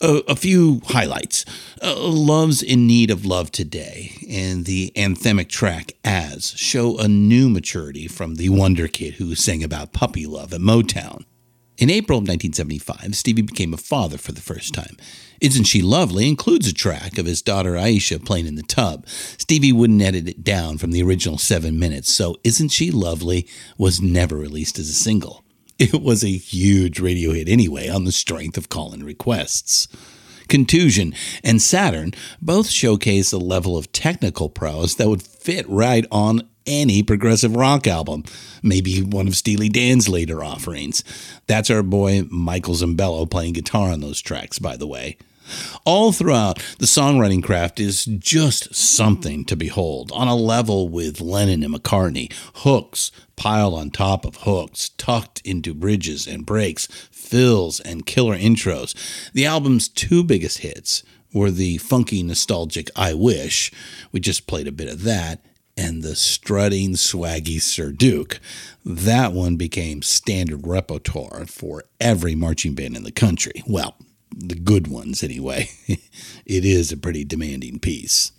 A, a few highlights. Uh, Love's in Need of Love Today and the anthemic track As show a new maturity from the Wonder Kid who sang about puppy love at Motown. In April of 1975, Stevie became a father for the first time. Isn't She Lovely includes a track of his daughter Aisha playing in the tub. Stevie wouldn't edit it down from the original seven minutes, so Isn't She Lovely was never released as a single. It was a huge radio hit anyway on the strength of call in requests. Contusion and Saturn both showcase a level of technical prowess that would fit right on any progressive rock album, maybe one of Steely Dan's later offerings. That's our boy Michael Sembello playing guitar on those tracks, by the way. All throughout, the songwriting craft is just something to behold, on a level with Lennon and McCartney. Hooks piled on top of hooks, tucked into bridges and breaks, fills and killer intros. The album's two biggest hits were the funky, nostalgic I Wish, we just played a bit of that, and the strutting, swaggy Sir Duke. That one became standard repertoire for every marching band in the country. Well, the good ones anyway. it is a pretty demanding piece.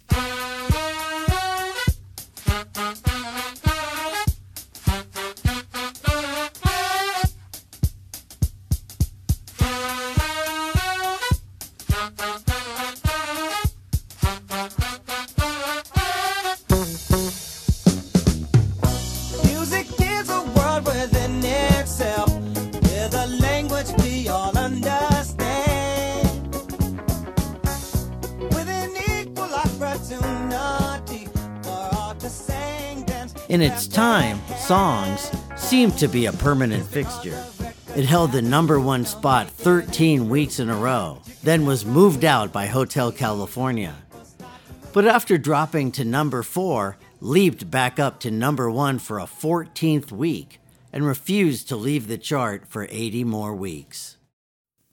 Songs seemed to be a permanent fixture. It held the number one spot 13 weeks in a row, then was moved out by Hotel California. But after dropping to number four, leaped back up to number one for a 14th week and refused to leave the chart for 80 more weeks.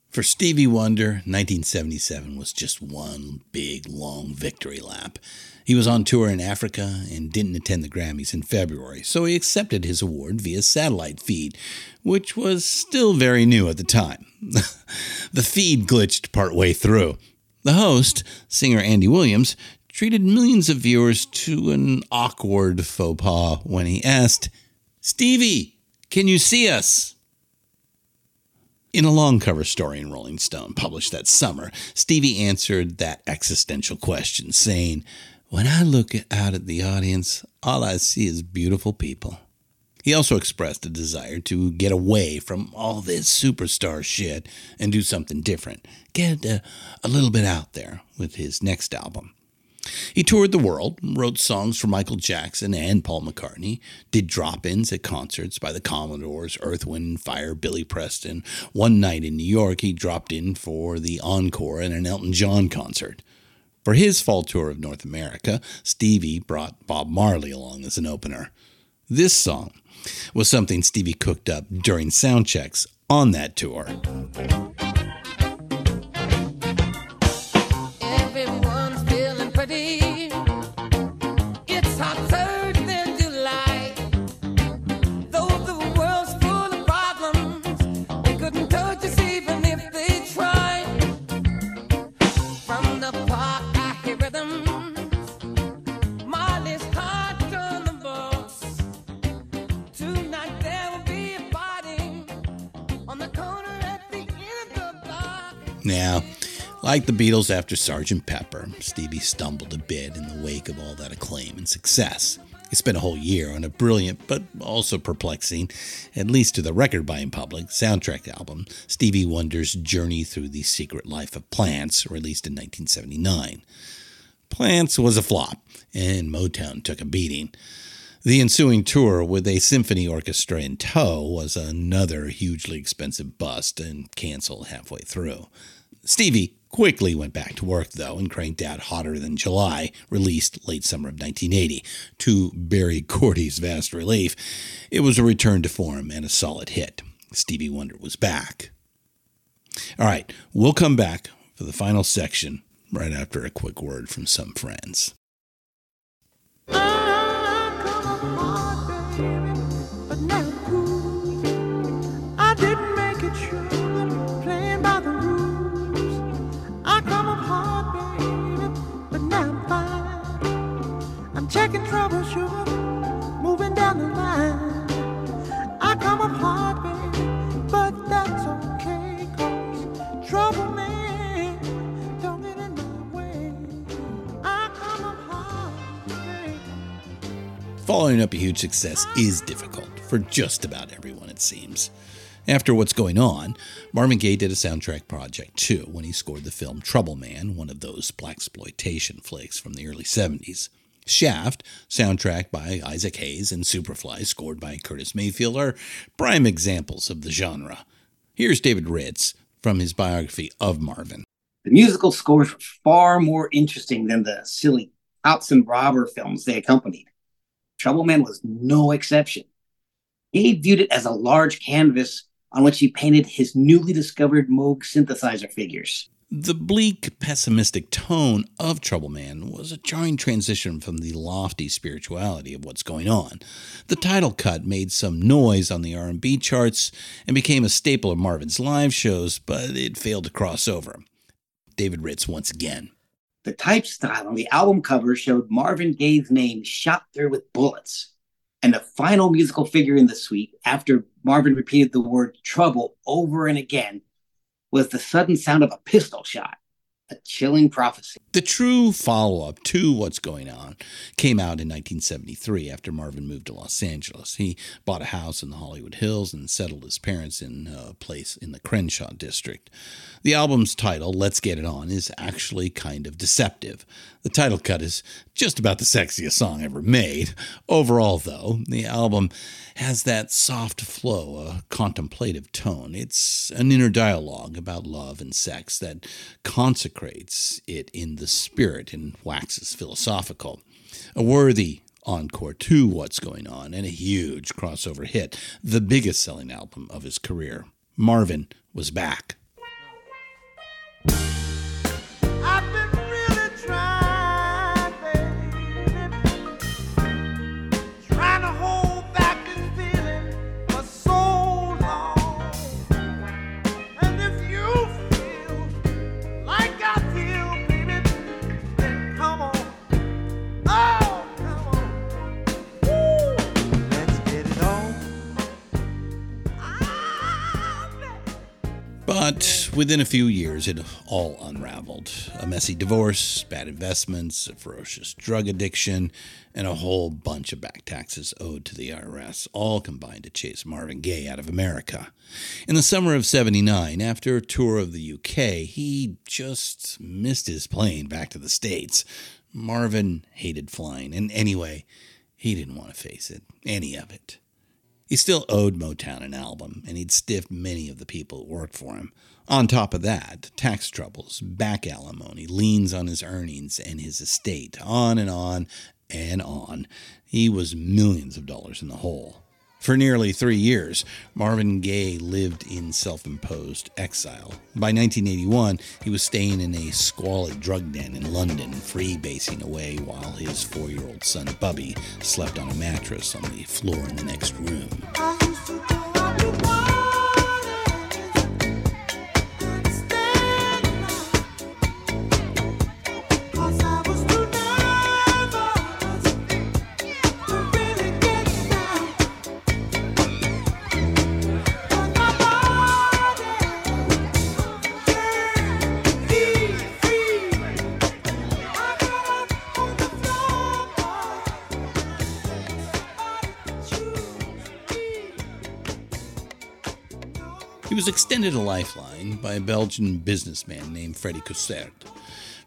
For Stevie Wonder, 1977 was just one big, long victory lap. He was on tour in Africa and didn't attend the Grammys in February, so he accepted his award via satellite feed, which was still very new at the time. the feed glitched partway through. The host, singer Andy Williams, treated millions of viewers to an awkward faux pas when he asked, Stevie, can you see us? In a long cover story in Rolling Stone published that summer, Stevie answered that existential question, saying, When I look out at the audience, all I see is beautiful people. He also expressed a desire to get away from all this superstar shit and do something different, get a, a little bit out there with his next album. He toured the world, wrote songs for Michael Jackson and Paul McCartney, did drop ins at concerts by the Commodores, Earth, Wind, Fire, Billy Preston. One night in New York, he dropped in for the encore at an Elton John concert. For his fall tour of North America, Stevie brought Bob Marley along as an opener. This song was something Stevie cooked up during sound checks on that tour. Like the Beatles after Sgt. Pepper, Stevie stumbled a bit in the wake of all that acclaim and success. He spent a whole year on a brilliant but also perplexing, at least to the record buying public, soundtrack album, Stevie Wonder's Journey Through the Secret Life of Plants, released in 1979. Plants was a flop, and Motown took a beating. The ensuing tour with a symphony orchestra in tow was another hugely expensive bust and canceled halfway through. Stevie quickly went back to work, though, and cranked out Hotter Than July, released late summer of 1980. To Berry Gordy's vast relief, it was a return to form and a solid hit. Stevie Wonder was back. All right, we'll come back for the final section right after a quick word from some friends. Oh. Following up a huge success is difficult for just about everyone, it seems. After What's Going On, Marvin Gaye did a soundtrack project too when he scored the film Trouble Man, one of those blaxploitation flicks from the early 70s. Shaft, soundtrack by Isaac Hayes, and Superfly, scored by Curtis Mayfield, are prime examples of the genre. Here's David Ritz from his biography of Marvin. The musical scores were far more interesting than the silly cops and robber films they accompanied. Trouble Man was no exception. He viewed it as a large canvas on which he painted his newly discovered Moog synthesizer figures. The bleak, pessimistic tone of Trouble Man was a jarring transition from the lofty spirituality of what's going on. The title cut made some noise on the R&B charts and became a staple of Marvin's live shows, but it failed to cross over. David Ritz once again. The type style on the album cover showed Marvin Gaye's name shot through with bullets. And the final musical figure in the suite, after Marvin repeated the word trouble over and again, was the sudden sound of a pistol shot, a chilling prophecy. The true follow up to What's Going On came out in 1973 after Marvin moved to Los Angeles. He bought a house in the Hollywood Hills and settled his parents in a place in the Crenshaw district. The album's title, Let's Get It On, is actually kind of deceptive. The title cut is just about the sexiest song ever made. Overall, though, the album has that soft flow, a contemplative tone. It's an inner dialogue about love and sex that consecrates it in the spirit and waxes philosophical. A worthy encore to What's Going On and a huge crossover hit, the biggest selling album of his career. Marvin was back. But within a few years, it all unraveled. A messy divorce, bad investments, a ferocious drug addiction, and a whole bunch of back taxes owed to the IRS, all combined to chase Marvin Gaye out of America. In the summer of 79, after a tour of the UK, he just missed his plane back to the States. Marvin hated flying, and anyway, he didn't want to face it, any of it. He still owed Motown an album, and he'd stiffed many of the people that worked for him. On top of that, tax troubles, back alimony, liens on his earnings and his estate, on and on and on. He was millions of dollars in the hole. For nearly three years, Marvin Gaye lived in self imposed exile. By 1981, he was staying in a squalid drug den in London, freebasing away while his four year old son Bubby slept on a mattress on the floor in the next room. Was extended a lifeline by a Belgian businessman named Freddy Cousaert.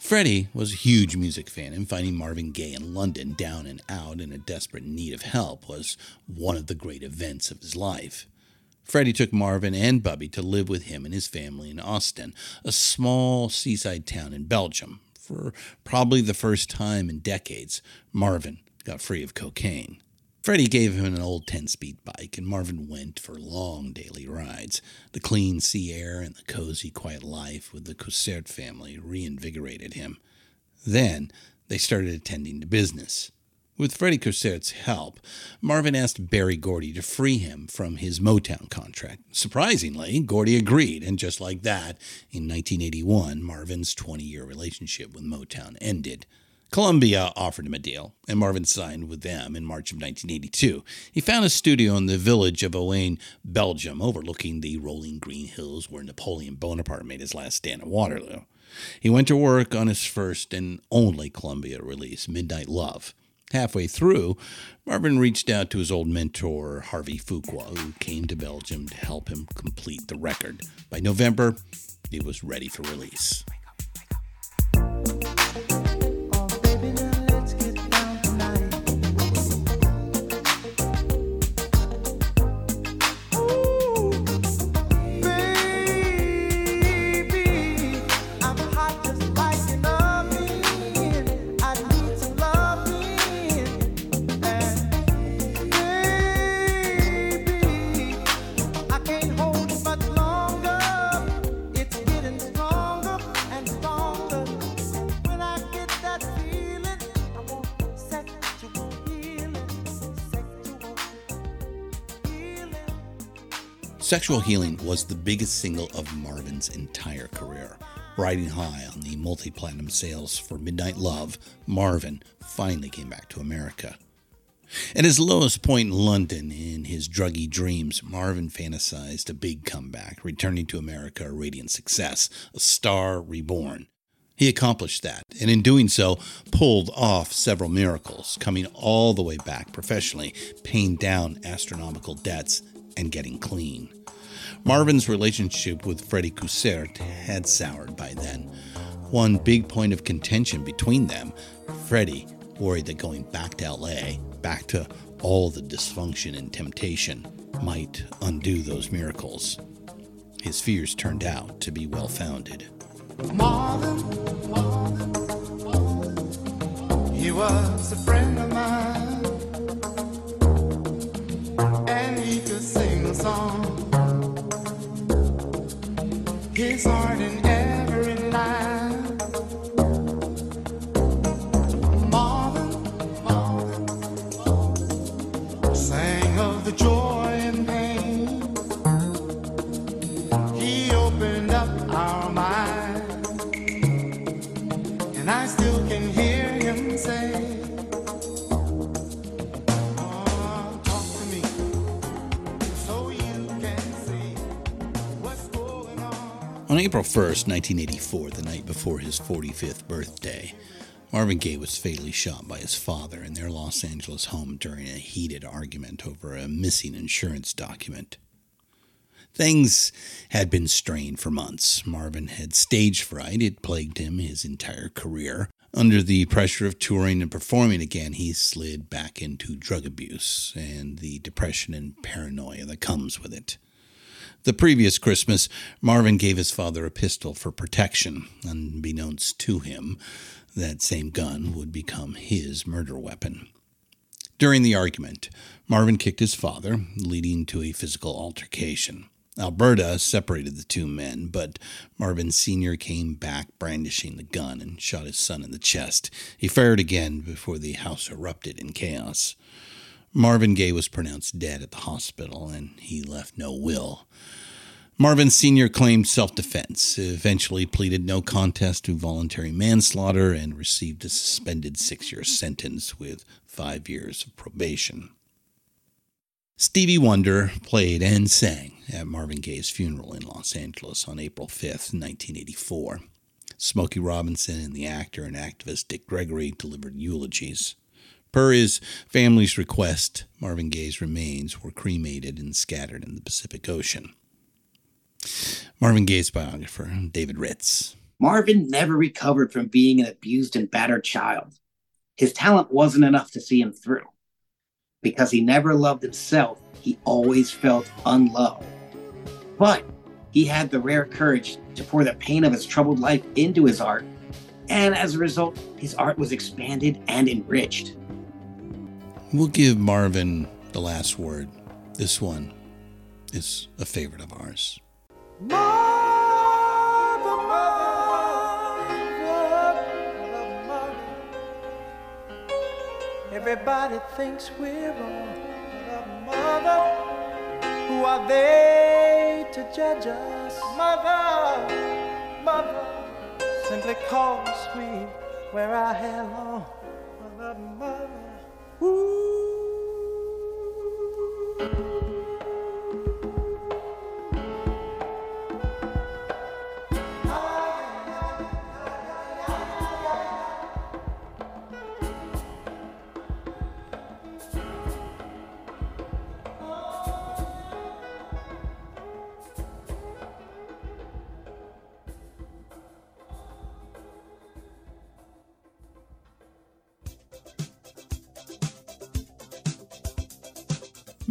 Freddie was a huge music fan, and finding Marvin Gaye in London down and out in a desperate need of help was one of the great events of his life. Freddie took Marvin and Bubby to live with him and his family in Ostend, a small seaside town in Belgium. For probably the first time in decades, Marvin got free of cocaine. Freddie gave him an old 10 speed bike, and Marvin went for long daily rides. The clean sea air and the cozy, quiet life with the Cousaert family reinvigorated him. Then they started attending to business. With Freddie Cousaert's help, Marvin asked Berry Gordy to free him from his Motown contract. Surprisingly, Gordy agreed, and just like that, in 1981, Marvin's 20 year relationship with Motown ended. Columbia offered him a deal, and Marvin signed with them in March of 1982. He found a studio in the village of Ohain, Belgium, overlooking the rolling green hills where Napoleon Bonaparte made his last stand at Waterloo. He went to work on his first and only Columbia release, Midnight Love. Halfway through, Marvin reached out to his old mentor, Harvey Fuqua, who came to Belgium to help him complete the record. By November, it was ready for release. Sexual Healing was the biggest single of Marvin's entire career. Riding high on the multi platinum sales for Midnight Love, Marvin finally came back to America. At his lowest point in London, in his druggy dreams, Marvin fantasized a big comeback, returning to America a radiant success, a star reborn. He accomplished that, and in doing so, pulled off several miracles, coming all the way back professionally, paying down astronomical debts, and getting clean. Marvin's relationship with Freddie Cousaert had soured by then. One big point of contention between them, Freddie worried that going back to LA, back to all the dysfunction and temptation, might undo those miracles. His fears turned out to be well founded. Marvin, he was a friend of mine, and he could sing a song. His heart in April 1st, 1984, the night before his 45th birthday, Marvin Gaye was fatally shot by his father in their Los Angeles home during a heated argument over a missing insurance document. Things had been strained for months. Marvin had stage fright. It plagued him his entire career. Under the pressure of touring and performing again, he slid back into drug abuse and the depression and paranoia that comes with it. The previous Christmas, Marvin gave his father a pistol for protection. Unbeknownst to him, that same gun would become his murder weapon. During the argument, Marvin kicked his father, leading to a physical altercation. Alberta separated the two men, but Marvin Sr. came back brandishing the gun and shot his son in the chest. He fired again before the house erupted in chaos. Marvin Gaye was pronounced dead at the hospital, and he left no will. Marvin Sr. claimed self defense, eventually pleaded no contest to voluntary manslaughter, and received a suspended six year sentence with five years of probation. Stevie Wonder played and sang at Marvin Gaye's funeral in Los Angeles on April 5th, 1984. Smokey Robinson and the actor and activist Dick Gregory delivered eulogies. Per his family's request, Marvin Gaye's remains were cremated and scattered in the Pacific Ocean. Marvin Gaye's biographer, David Ritz. Marvin never recovered from being an abused and battered child. His talent wasn't enough to see him through. Because he never loved himself, he always felt unloved. But he had the rare courage to pour the pain of his troubled life into his art, and as a result, his art was expanded and enriched. We'll give Marvin the last word. This one is a favorite of ours. Everybody thinks we're wrong. Mother, who are they to judge us? Mother, mother, simply cause we wear our hair long. Mother, mother, ooh.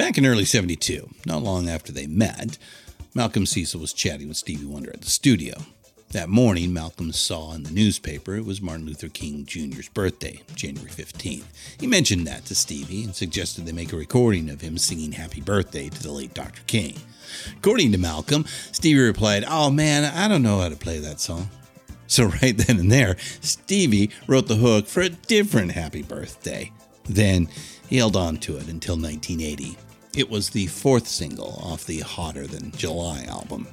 Back in early 72, not long after they met, Malcolm Cecil was chatting with Stevie Wonder at the studio. That morning, Malcolm saw in the newspaper it was Martin Luther King Jr.'s birthday, January 15th. He mentioned that to Stevie and suggested they make a recording of him singing Happy Birthday to the late Dr. King. According to Malcolm, Stevie replied, Oh man, I don't know how to play that song. So, right then and there, Stevie wrote the hook for a different Happy Birthday. Then he held on to it until 1980. It was the fourth single off the Hotter Than July album.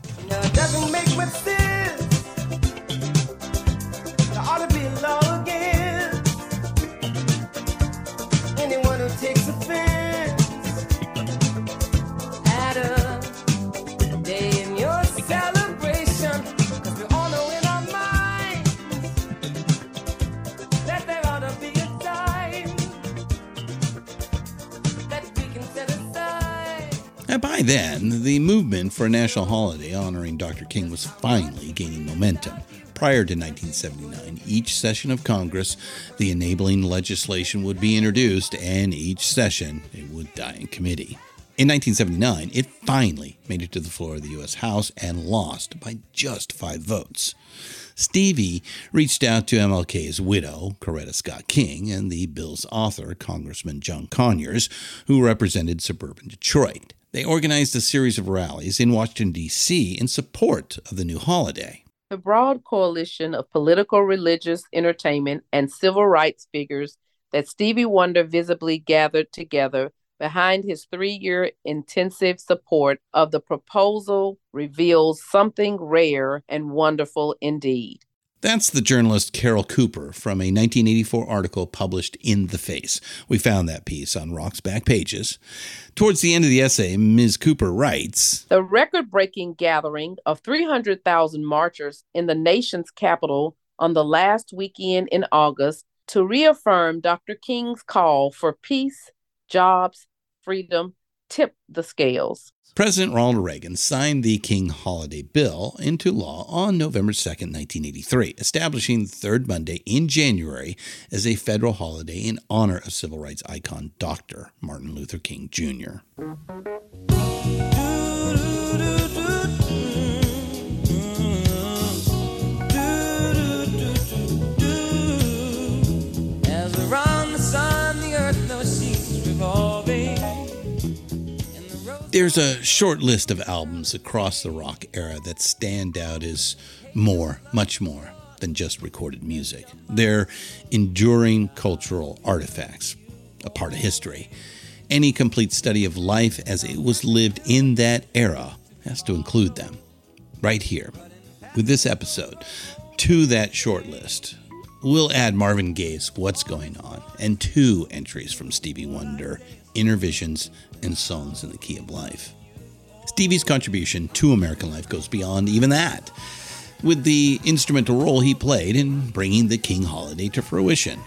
Then, the movement for a national holiday honoring Dr. King was finally gaining momentum. Prior to 1979, each session of Congress, the enabling legislation would be introduced, and each session it would die in committee. In 1979, it finally made it to the floor of the U.S. House and lost by just five votes. Stevie reached out to MLK's widow, Coretta Scott King, and the bill's author, Congressman John Conyers, who represented suburban Detroit. They organized a series of rallies in Washington, D.C. in support of the new holiday. The broad coalition of political, religious, entertainment, and civil rights figures that Stevie Wonder visibly gathered together behind his three year intensive support of the proposal reveals something rare and wonderful indeed. That's the journalist Carol Cooper from a 1984 article published in The Face. We found that piece on Rock's Backpages. Towards the end of the essay, Ms. Cooper writes The record breaking gathering of 300,000 marchers in the nation's capital on the last weekend in August to reaffirm Dr. King's call for peace, jobs, freedom tipped the scales. President Ronald Reagan signed the King Holiday Bill into law on November 2, 1983, establishing the third Monday in January as a federal holiday in honor of civil rights icon Dr. Martin Luther King Jr. There's a short list of albums across the rock era that stand out as more, much more than just recorded music. They're enduring cultural artifacts, a part of history. Any complete study of life as it was lived in that era has to include them. Right here, with this episode, to that short list, we'll add Marvin Gaye's What's Going On and two entries from Stevie Wonder, Innervisions and Songs in the Key of Life. Stevie's contribution to American life goes beyond even that, with the instrumental role he played in bringing the King holiday to fruition.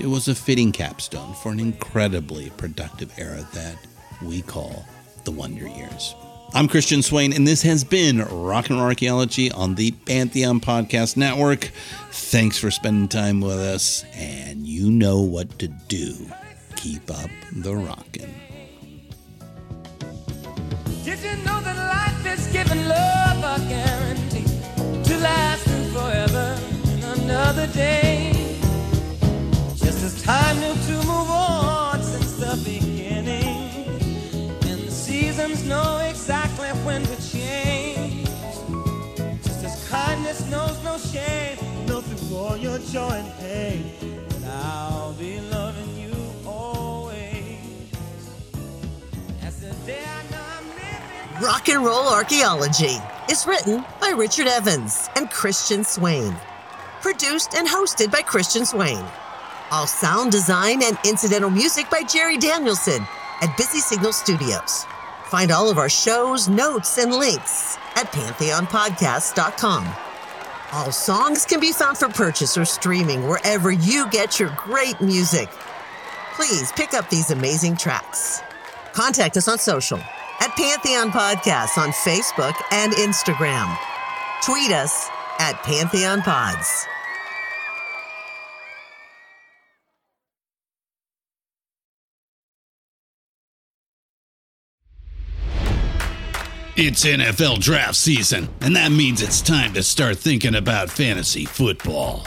It was a fitting capstone for an incredibly productive era that we call the Wonder Years. I'm Christian Swain, and this has been Rock and Roll Archaeology on the Pantheon Podcast Network. Thanks for spending time with us, and you know what to do. Keep up the rockin'. Did you know that life is giving love a guarantee to last forever in another day? Just as time knew to move on since the beginning, and the seasons know exactly when to change. Just as kindness knows no shame, know through all your joy and pain, and I'll be loving you always. As the day I. Rock and Roll Archaeology is written by Richard Evans and Christian Swain. Produced and hosted by Christian Swain. All sound design and incidental music by Jerry Danielson at Busy Signal Studios. Find all of our shows, notes, and links at pantheonpodcast.com. All songs can be found for purchase or streaming wherever you get your great music. Please pick up these amazing tracks. Contact us on social at Pantheon Podcasts on Facebook and Instagram. Tweet us at Pantheon Pods. It's NFL draft season, and that means it's time to start thinking about fantasy football.